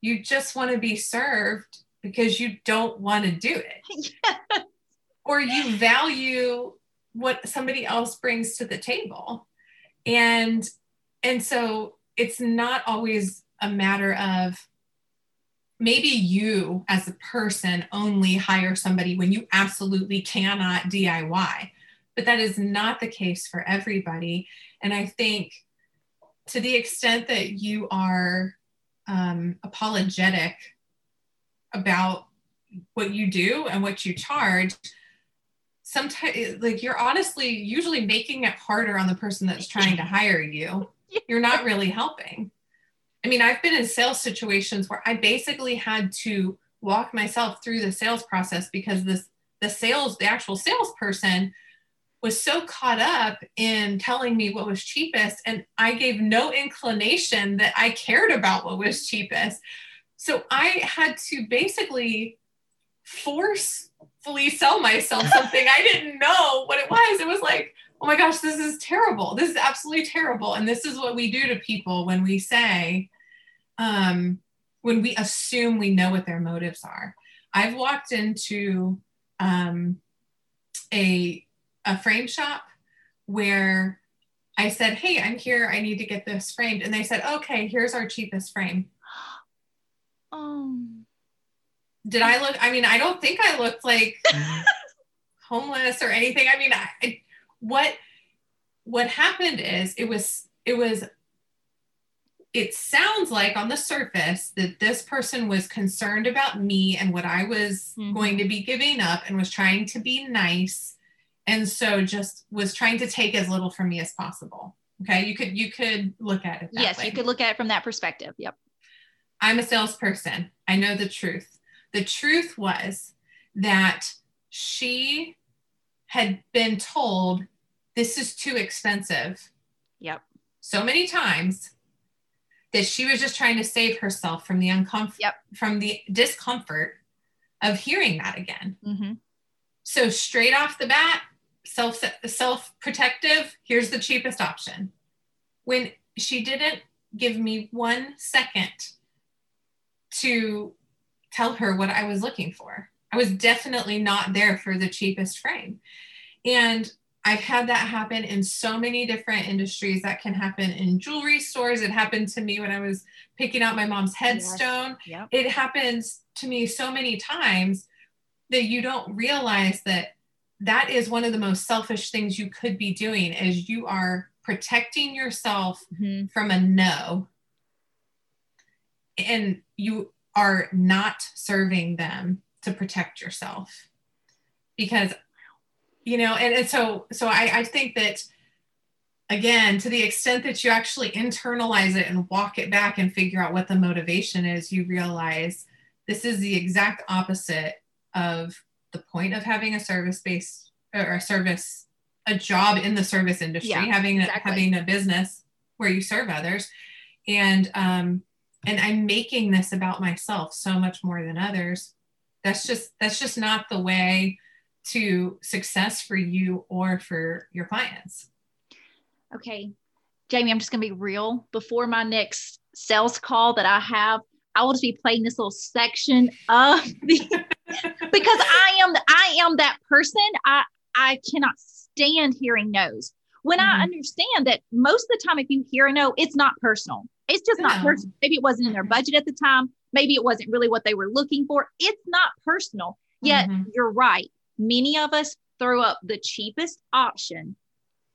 you just want to be served because you don't want to do it. Yes. Or you value what somebody else brings to the table. And and so it's not always a matter of maybe you as a person only hire somebody when you absolutely cannot DIY. But that is not the case for everybody. And I think to the extent that you are um, apologetic about what you do and what you charge sometimes like you're honestly usually making it harder on the person that's trying to hire you. You're not really helping. I mean i've been in sales situations where i basically had to walk myself through the sales process because this the sales the actual salesperson was so caught up in telling me what was cheapest and i gave no inclination that i cared about what was cheapest. So i had to basically forcefully sell myself something. I didn't know what it was. It was like oh my gosh this is terrible. This is absolutely terrible. And this is what we do to people when we say um, when we assume we know what their motives are. I've walked into um, a a frame shop where I said, Hey, I'm here. I need to get this framed. And they said, Okay, here's our cheapest frame. Oh. Did I look? I mean, I don't think I looked like homeless or anything. I mean, I, what what happened is it was it was it sounds like on the surface that this person was concerned about me and what I was mm-hmm. going to be giving up and was trying to be nice and so just was trying to take as little from me as possible. Okay, you could you could look at it. yes, way. you could look at it from that perspective. Yep. I'm a salesperson. I know the truth. The truth was that she had been told this is too expensive. Yep. So many times that she was just trying to save herself from the uncomfort, yep. from the discomfort of hearing that again. Mm-hmm. So straight off the bat, self self protective. Here's the cheapest option. When she didn't give me one second to tell her what I was looking for, I was definitely not there for the cheapest frame, and I've had that happen in so many different industries. That can happen in jewelry stores. It happened to me when I was picking out my mom's headstone. Yes. Yep. It happens to me so many times that you don't realize that that is one of the most selfish things you could be doing is you are protecting yourself mm-hmm. from a no and you are not serving them to protect yourself because you know and, and so so I, I think that again to the extent that you actually internalize it and walk it back and figure out what the motivation is you realize this is the exact opposite of the point of having a service based or a service a job in the service industry yeah, having exactly. having a business where you serve others and um and i'm making this about myself so much more than others that's just that's just not the way to success for you or for your clients. Okay. Jamie, I'm just going to be real. Before my next sales call that I have, I will just be playing this little section of the because I am I am that person. I I cannot stand hearing no's. When mm-hmm. I understand that most of the time, if you hear a no, it's not personal. It's just not personal. Maybe it wasn't in their budget at the time. Maybe it wasn't really what they were looking for. It's not personal. Yet mm-hmm. you're right many of us throw up the cheapest option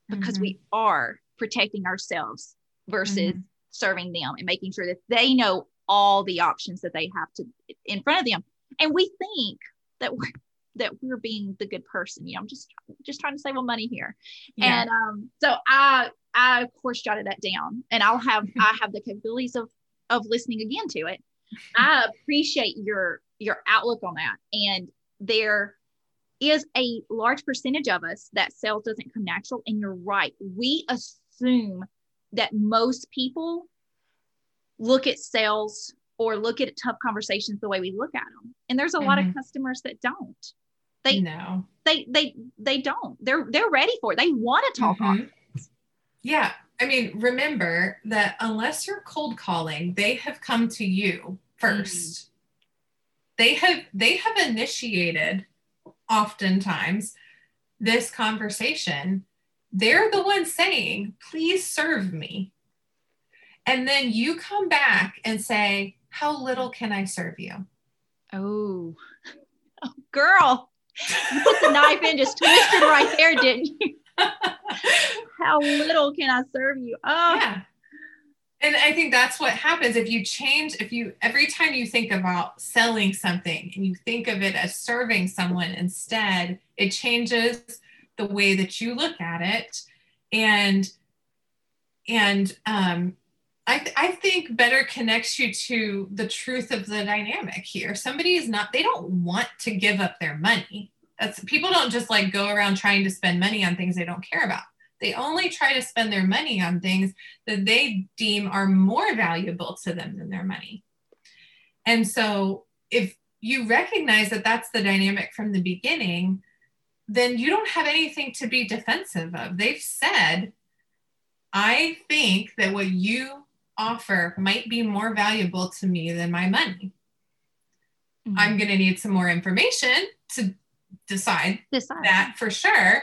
because mm-hmm. we are protecting ourselves versus mm-hmm. serving them and making sure that they know all the options that they have to in front of them and we think that we're that we're being the good person you know i'm just just trying to save on money here yeah. and um so i i of course jotted that down and i'll have i have the capabilities of of listening again to it i appreciate your your outlook on that and there is a large percentage of us that sales doesn't come natural. And you're right. We assume that most people look at sales or look at tough conversations the way we look at them. And there's a mm-hmm. lot of mm-hmm. customers that don't. They know they they they don't. They're they're ready for it. They want to talk mm-hmm. on Yeah. I mean, remember that unless you're cold calling, they have come to you 1st mm-hmm. They have they have initiated oftentimes this conversation, they're the ones saying, please serve me. And then you come back and say, how little can I serve you? Oh, oh girl, you put the knife in, just twisted right there, didn't you? how little can I serve you? Oh, yeah and i think that's what happens if you change if you every time you think about selling something and you think of it as serving someone instead it changes the way that you look at it and and um I, th- I think better connects you to the truth of the dynamic here. Somebody is not, they don't want to give up their money. That's people don't just like go around trying to spend money on things they don't care about. They only try to spend their money on things that they deem are more valuable to them than their money. And so if you recognize that that's the dynamic from the beginning, then you don't have anything to be defensive of. They've said, I think that what you offer might be more valuable to me than my money. Mm-hmm. I'm going to need some more information to decide, decide that for sure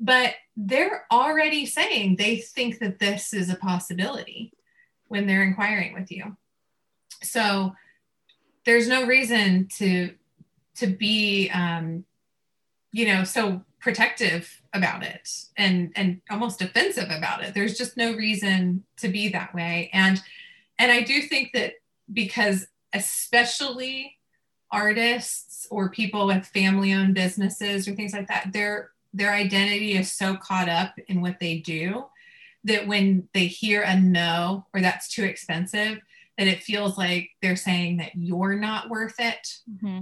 but they're already saying they think that this is a possibility when they're inquiring with you so there's no reason to to be um, you know so protective about it and and almost defensive about it there's just no reason to be that way and and I do think that because especially artists or people with family owned businesses or things like that, their their identity is so caught up in what they do that when they hear a no or that's too expensive, that it feels like they're saying that you're not worth it, mm-hmm.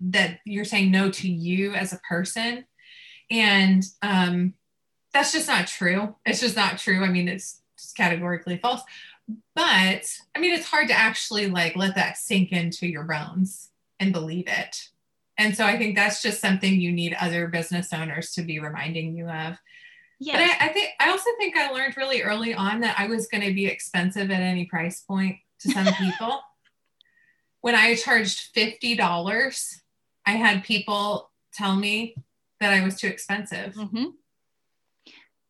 that you're saying no to you as a person. And um, that's just not true. It's just not true. I mean, it's just categorically false. But I mean, it's hard to actually like let that sink into your bones and believe it. And so I think that's just something you need other business owners to be reminding you of. Yeah. But I, I think I also think I learned really early on that I was going to be expensive at any price point to some people. when I charged $50, I had people tell me that I was too expensive. Mm-hmm.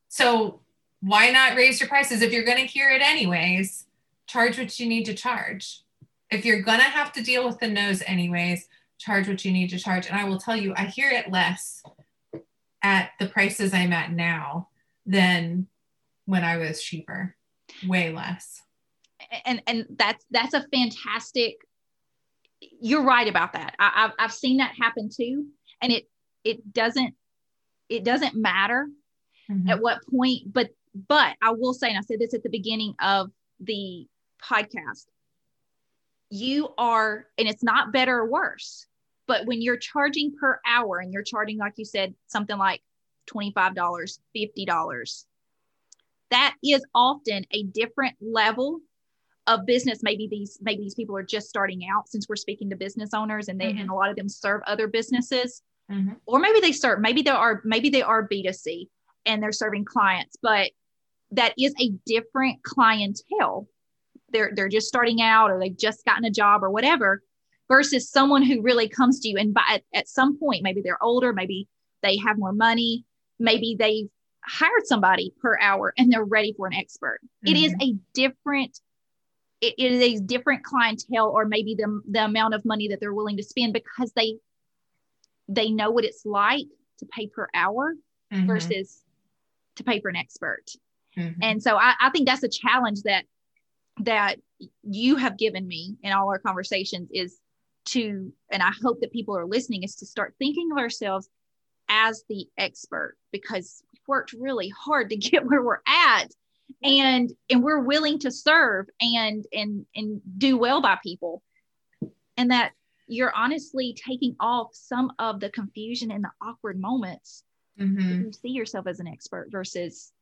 So why not raise your prices if you're going to hear it anyways? Charge what you need to charge. If you're going to have to deal with the no's anyways, charge what you need to charge. And I will tell you, I hear it less at the prices I'm at now than when I was cheaper, way less. And and that's that's a fantastic. You're right about that. I, have I've seen that happen too, and it it doesn't it doesn't matter mm-hmm. at what point, but but I will say, and I said this at the beginning of the podcast, you are, and it's not better or worse, but when you're charging per hour and you're charging, like you said, something like $25, $50, that is often a different level of business maybe these maybe these people are just starting out since we're speaking to business owners and they mm-hmm. and a lot of them serve other businesses mm-hmm. or maybe they serve maybe they are maybe they are b2c and they're serving clients but that is a different clientele they're they're just starting out or they've just gotten a job or whatever versus someone who really comes to you and by, at, at some point maybe they're older maybe they have more money maybe they've hired somebody per hour and they're ready for an expert mm-hmm. it is mm-hmm. a different it, it is a different clientele or maybe the, the amount of money that they're willing to spend because they they know what it's like to pay per hour mm-hmm. versus to pay for an expert mm-hmm. and so I, I think that's a challenge that that you have given me in all our conversations is to, and I hope that people are listening, is to start thinking of ourselves as the expert because we've worked really hard to get where we're at and and we're willing to serve and and and do well by people and that you're honestly taking off some of the confusion and the awkward moments mm-hmm. you see yourself as an expert versus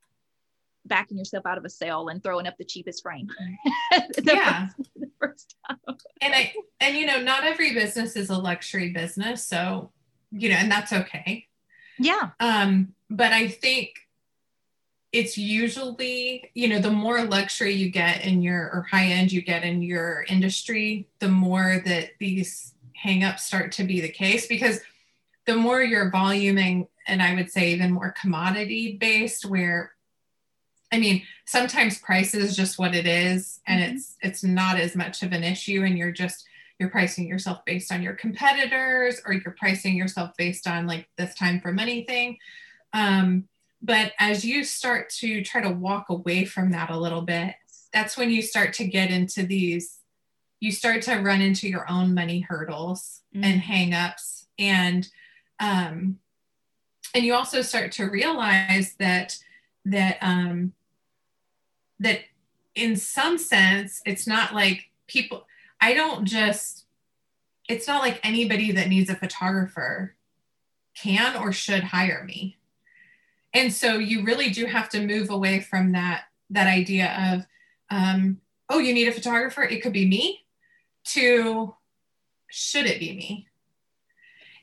backing yourself out of a sale and throwing up the cheapest frame. the yeah. First, the first time. And I and you know, not every business is a luxury business, so you know, and that's okay. Yeah. Um, but I think it's usually, you know, the more luxury you get in your or high end you get in your industry, the more that these hangups start to be the case because the more you're voluming and I would say even more commodity based where I mean, sometimes price is just what it is, and mm-hmm. it's it's not as much of an issue, and you're just you're pricing yourself based on your competitors, or you're pricing yourself based on like this time for money thing. Um, but as you start to try to walk away from that a little bit, that's when you start to get into these. You start to run into your own money hurdles mm-hmm. and hangups, and um, and you also start to realize that that um, that in some sense it's not like people i don't just it's not like anybody that needs a photographer can or should hire me. And so you really do have to move away from that that idea of um, oh you need a photographer? It could be me to should it be me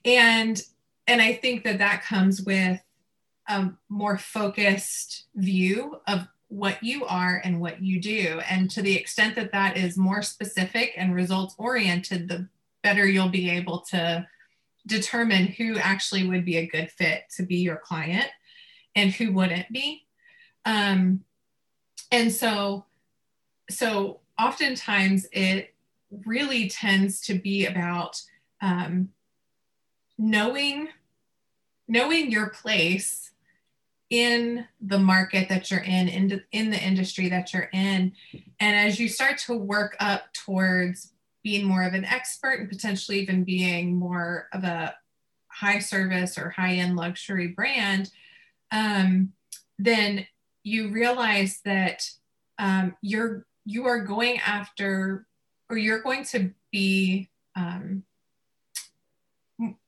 and and i think that that comes with a more focused view of what you are and what you do. And to the extent that that is more specific and results oriented, the better you'll be able to determine who actually would be a good fit to be your client and who wouldn't be. Um, and so, so oftentimes it really tends to be about um, knowing knowing your place in the market that you're in, in, in the industry that you're in, and as you start to work up towards being more of an expert and potentially even being more of a high service or high end luxury brand, um, then you realize that um, you're you are going after or you're going to be um,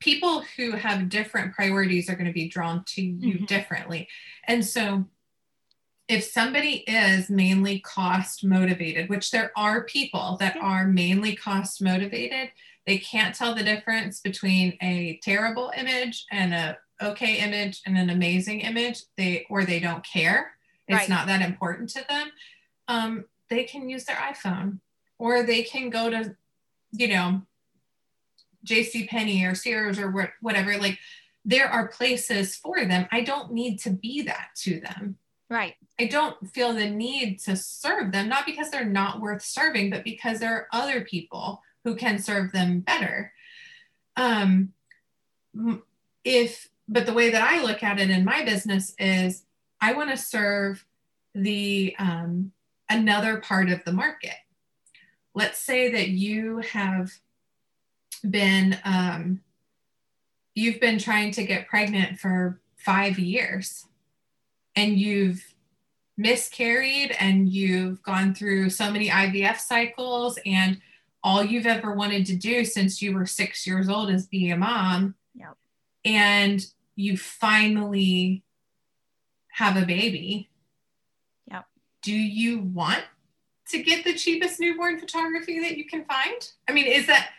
people who have different priorities are going to be drawn to you mm-hmm. differently. And so if somebody is mainly cost motivated which there are people that are mainly cost motivated they can't tell the difference between a terrible image and a okay image and an amazing image they or they don't care. It's right. not that important to them. Um, they can use their iphone or they can go to you know jc penney or sears or whatever like there are places for them. I don't need to be that to them. Right. I don't feel the need to serve them not because they're not worth serving but because there are other people who can serve them better. Um if but the way that i look at it in my business is i want to serve the um, another part of the market let's say that you have been um, you've been trying to get pregnant for five years and you've miscarried and you've gone through so many IVF cycles and all you've ever wanted to do since you were six years old is be a mom. Yep. And you finally have a baby. Yep. Do you want to get the cheapest newborn photography that you can find? I mean, is that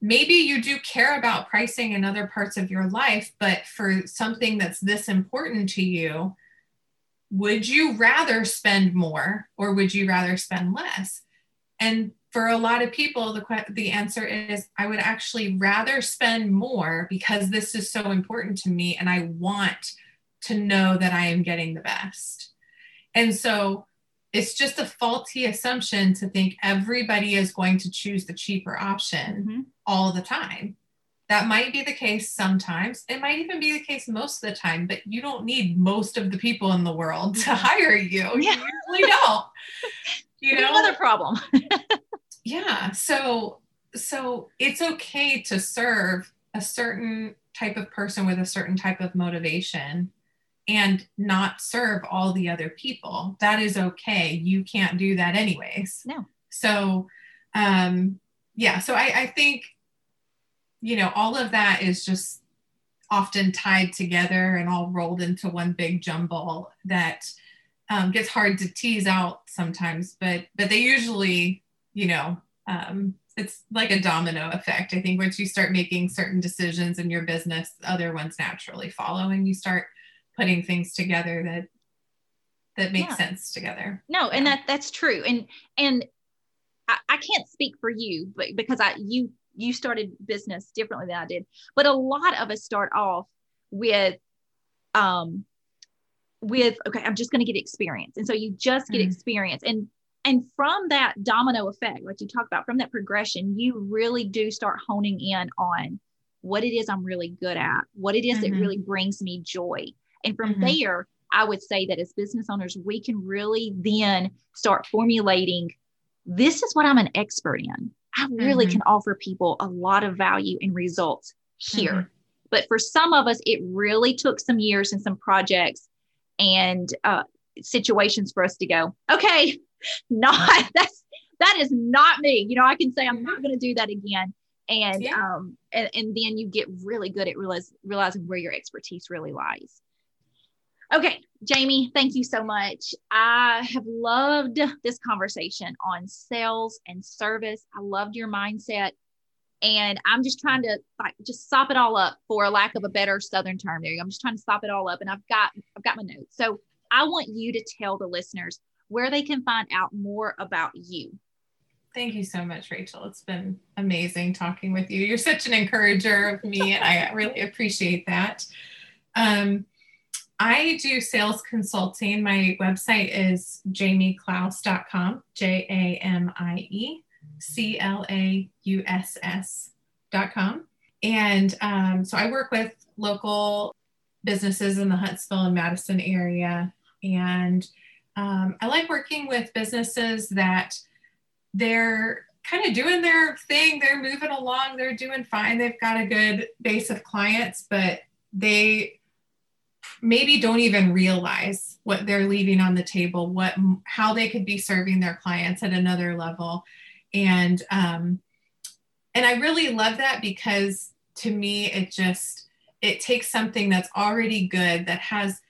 maybe you do care about pricing in other parts of your life, but for something that's this important to you, would you rather spend more or would you rather spend less? And for a lot of people, the, the answer is I would actually rather spend more because this is so important to me and I want to know that I am getting the best. And so it's just a faulty assumption to think everybody is going to choose the cheaper option mm-hmm. all the time. That might be the case sometimes. It might even be the case most of the time, but you don't need most of the people in the world to hire you. Yeah. You usually don't. You know, another problem. yeah. So, so it's okay to serve a certain type of person with a certain type of motivation and not serve all the other people. That is okay. You can't do that anyways. No. So, um, yeah, so I, I think, you know, all of that is just often tied together and all rolled into one big jumble that um, gets hard to tease out sometimes, but but they usually, you know, um, it's like a domino effect. I think once you start making certain decisions in your business, other ones naturally follow, and you start putting things together that that make yeah. sense together. No, yeah. and that that's true. And and I, I can't speak for you, but because I you you started business differently than I did. But a lot of us start off with um with okay, I'm just going to get experience. And so you just get mm-hmm. experience and and from that domino effect, like you talked about, from that progression, you really do start honing in on what it is I'm really good at, what it is mm-hmm. that really brings me joy. And from mm-hmm. there, I would say that as business owners, we can really then start formulating this is what I'm an expert in. I really mm-hmm. can offer people a lot of value and results here. Mm-hmm. But for some of us, it really took some years and some projects and uh, situations for us to go, okay, not that's that is not me. You know, I can say I'm not going to do that again. And yeah. um and, and then you get really good at realize, realizing where your expertise really lies. Okay, Jamie, thank you so much. I have loved this conversation on sales and service. I loved your mindset. And I'm just trying to like just sop it all up for lack of a better southern term there. I'm just trying to sop it all up and I've got I've got my notes. So I want you to tell the listeners where they can find out more about you. Thank you so much, Rachel. It's been amazing talking with you. You're such an encourager of me, and I really appreciate that. Um, I do sales consulting. My website is jamieclauss.com, J A M I E C L A U S S.com. And um, so I work with local businesses in the Huntsville and Madison area. And um, I like working with businesses that they're kind of doing their thing. They're moving along. They're doing fine. They've got a good base of clients, but they maybe don't even realize what they're leaving on the table, what how they could be serving their clients at another level, and um, and I really love that because to me it just it takes something that's already good that has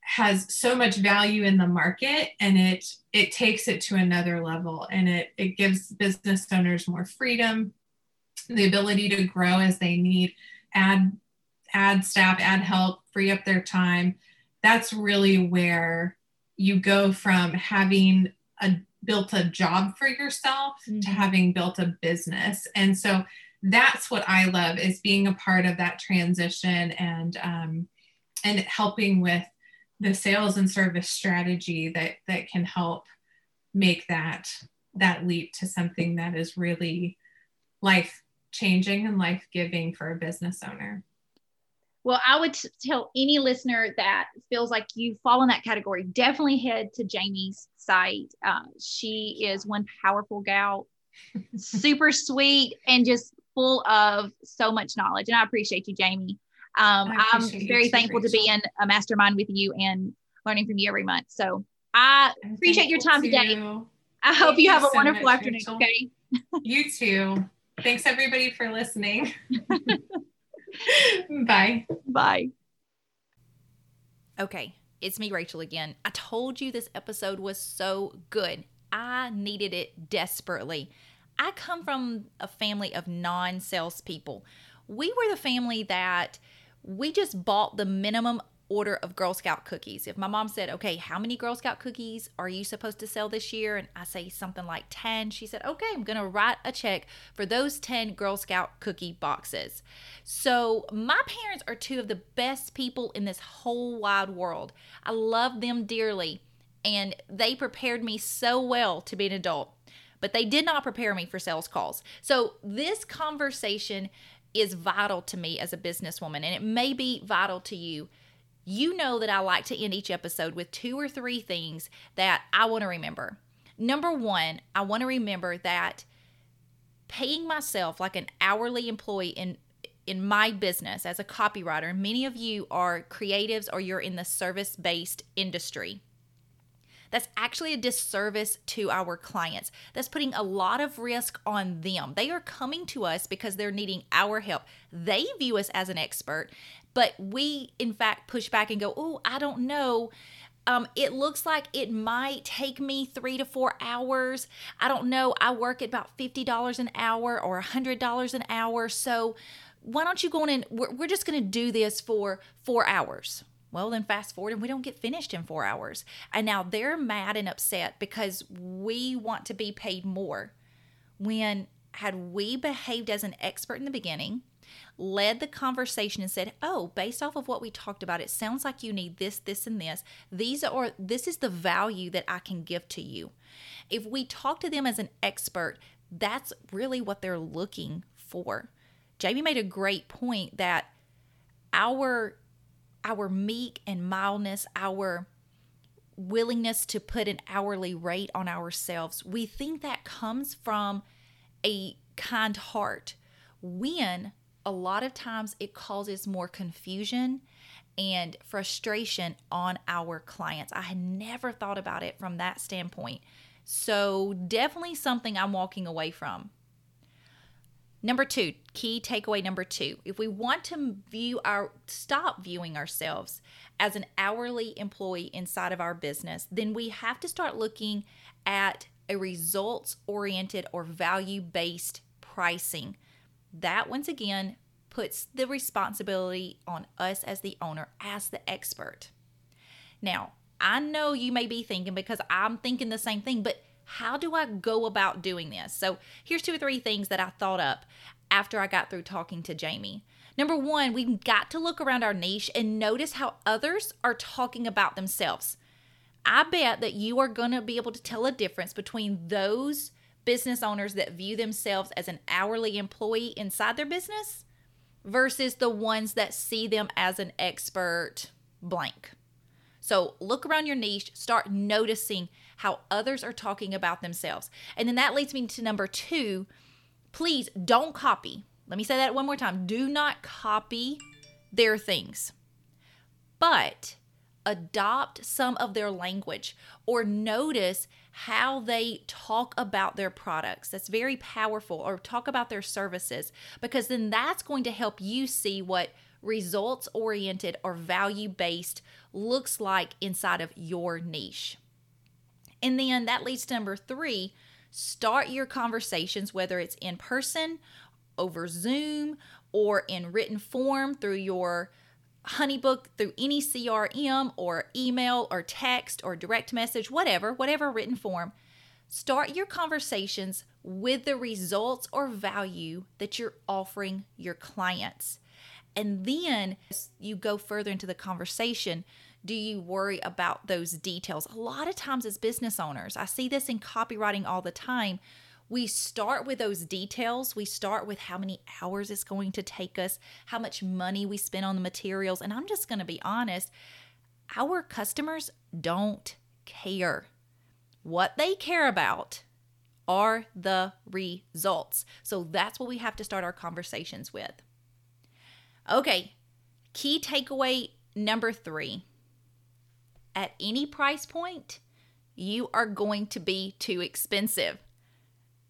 has so much value in the market and it it takes it to another level and it it gives business owners more freedom the ability to grow as they need add add staff add help free up their time that's really where you go from having a built a job for yourself mm-hmm. to having built a business and so that's what i love is being a part of that transition and um, and helping with the sales and service strategy that that can help make that that leap to something that is really life changing and life giving for a business owner well i would tell any listener that feels like you fall in that category definitely head to jamie's site uh, she is one powerful gal super sweet and just full of so much knowledge and i appreciate you jamie um, I'm very thankful to be in a mastermind with you and learning from you every month. So I I'm appreciate your time too. today. I Thank hope you, you have so a wonderful much, afternoon. Rachel. Okay. you too. Thanks everybody for listening. Bye. Bye. Okay, it's me, Rachel, again. I told you this episode was so good. I needed it desperately. I come from a family of non salespeople. We were the family that we just bought the minimum order of Girl Scout cookies. If my mom said, Okay, how many Girl Scout cookies are you supposed to sell this year? And I say something like 10, she said, Okay, I'm going to write a check for those 10 Girl Scout cookie boxes. So my parents are two of the best people in this whole wide world. I love them dearly, and they prepared me so well to be an adult. But they did not prepare me for sales calls. So, this conversation is vital to me as a businesswoman, and it may be vital to you. You know that I like to end each episode with two or three things that I want to remember. Number one, I want to remember that paying myself like an hourly employee in in my business as a copywriter, many of you are creatives or you're in the service based industry. That's actually a disservice to our clients. That's putting a lot of risk on them. They are coming to us because they're needing our help. They view us as an expert, but we, in fact, push back and go, Oh, I don't know. Um, it looks like it might take me three to four hours. I don't know. I work at about $50 an hour or $100 an hour. So why don't you go in and we're, we're just going to do this for four hours? Well, then fast forward and we don't get finished in four hours. And now they're mad and upset because we want to be paid more. When had we behaved as an expert in the beginning, led the conversation and said, "Oh, based off of what we talked about, it sounds like you need this, this and this. These are this is the value that I can give to you." If we talk to them as an expert, that's really what they're looking for. Jamie made a great point that our our meek and mildness, our willingness to put an hourly rate on ourselves, we think that comes from a kind heart. When a lot of times it causes more confusion and frustration on our clients. I had never thought about it from that standpoint. So, definitely something I'm walking away from. Number two, key takeaway number two if we want to view our, stop viewing ourselves as an hourly employee inside of our business, then we have to start looking at a results oriented or value based pricing. That, once again, puts the responsibility on us as the owner, as the expert. Now, I know you may be thinking because I'm thinking the same thing, but how do I go about doing this? So here's two or three things that I thought up after I got through talking to Jamie. Number one, we've got to look around our niche and notice how others are talking about themselves. I bet that you are going to be able to tell a difference between those business owners that view themselves as an hourly employee inside their business versus the ones that see them as an expert blank. So look around your niche, start noticing how others are talking about themselves. And then that leads me to number two please don't copy. Let me say that one more time. Do not copy their things, but adopt some of their language or notice how they talk about their products. That's very powerful, or talk about their services, because then that's going to help you see what results oriented or value based looks like inside of your niche. And then that leads to number three start your conversations, whether it's in person, over Zoom, or in written form through your Honeybook, through any CRM or email or text or direct message, whatever, whatever written form. Start your conversations with the results or value that you're offering your clients. And then you go further into the conversation. Do you worry about those details? A lot of times, as business owners, I see this in copywriting all the time. We start with those details. We start with how many hours it's going to take us, how much money we spend on the materials. And I'm just going to be honest our customers don't care. What they care about are the results. So that's what we have to start our conversations with. Okay, key takeaway number three at any price point, you are going to be too expensive.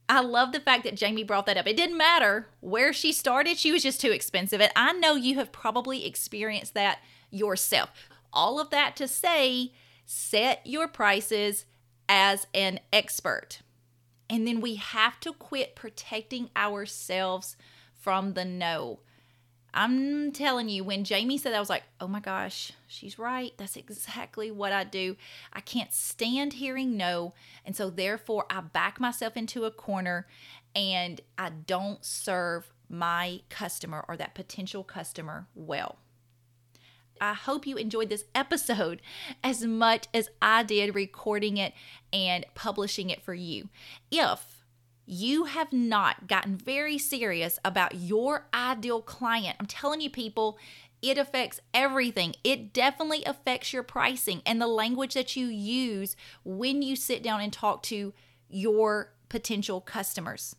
I love the fact that Jamie brought that up. It didn't matter where she started, she was just too expensive. And I know you have probably experienced that yourself. All of that to say, set your prices as an expert. And then we have to quit protecting ourselves from the no. I'm telling you, when Jamie said that, I was like, oh my gosh, she's right. That's exactly what I do. I can't stand hearing no. And so, therefore, I back myself into a corner and I don't serve my customer or that potential customer well. I hope you enjoyed this episode as much as I did recording it and publishing it for you. If you have not gotten very serious about your ideal client, I'm telling you, people, it affects everything. It definitely affects your pricing and the language that you use when you sit down and talk to your potential customers.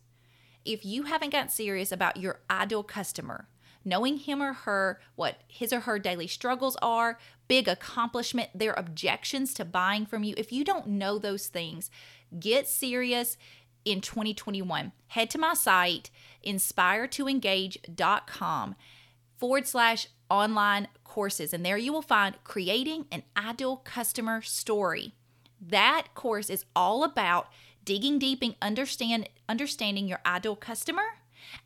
If you haven't gotten serious about your ideal customer, knowing him or her, what his or her daily struggles are, big accomplishment, their objections to buying from you, if you don't know those things, get serious in 2021. Head to my site, inspiretoengage.com forward slash online courses, and there you will find creating an ideal customer story. That course is all about digging deep and understand understanding your ideal customer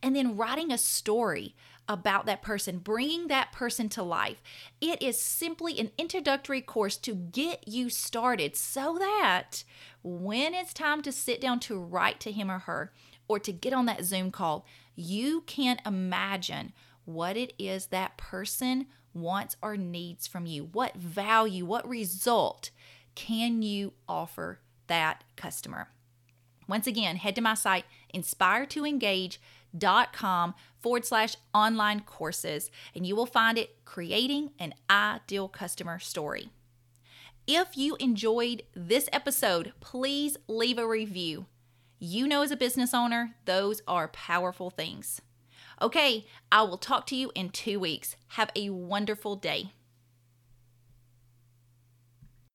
and then writing a story about that person, bringing that person to life. It is simply an introductory course to get you started so that when it's time to sit down to write to him or her or to get on that Zoom call, you can imagine what it is that person wants or needs from you. What value, what result can you offer that customer? Once again, head to my site, inspiretoengage.com forward slash online courses, and you will find it creating an ideal customer story. If you enjoyed this episode, please leave a review. You know, as a business owner, those are powerful things. Okay, I will talk to you in two weeks. Have a wonderful day.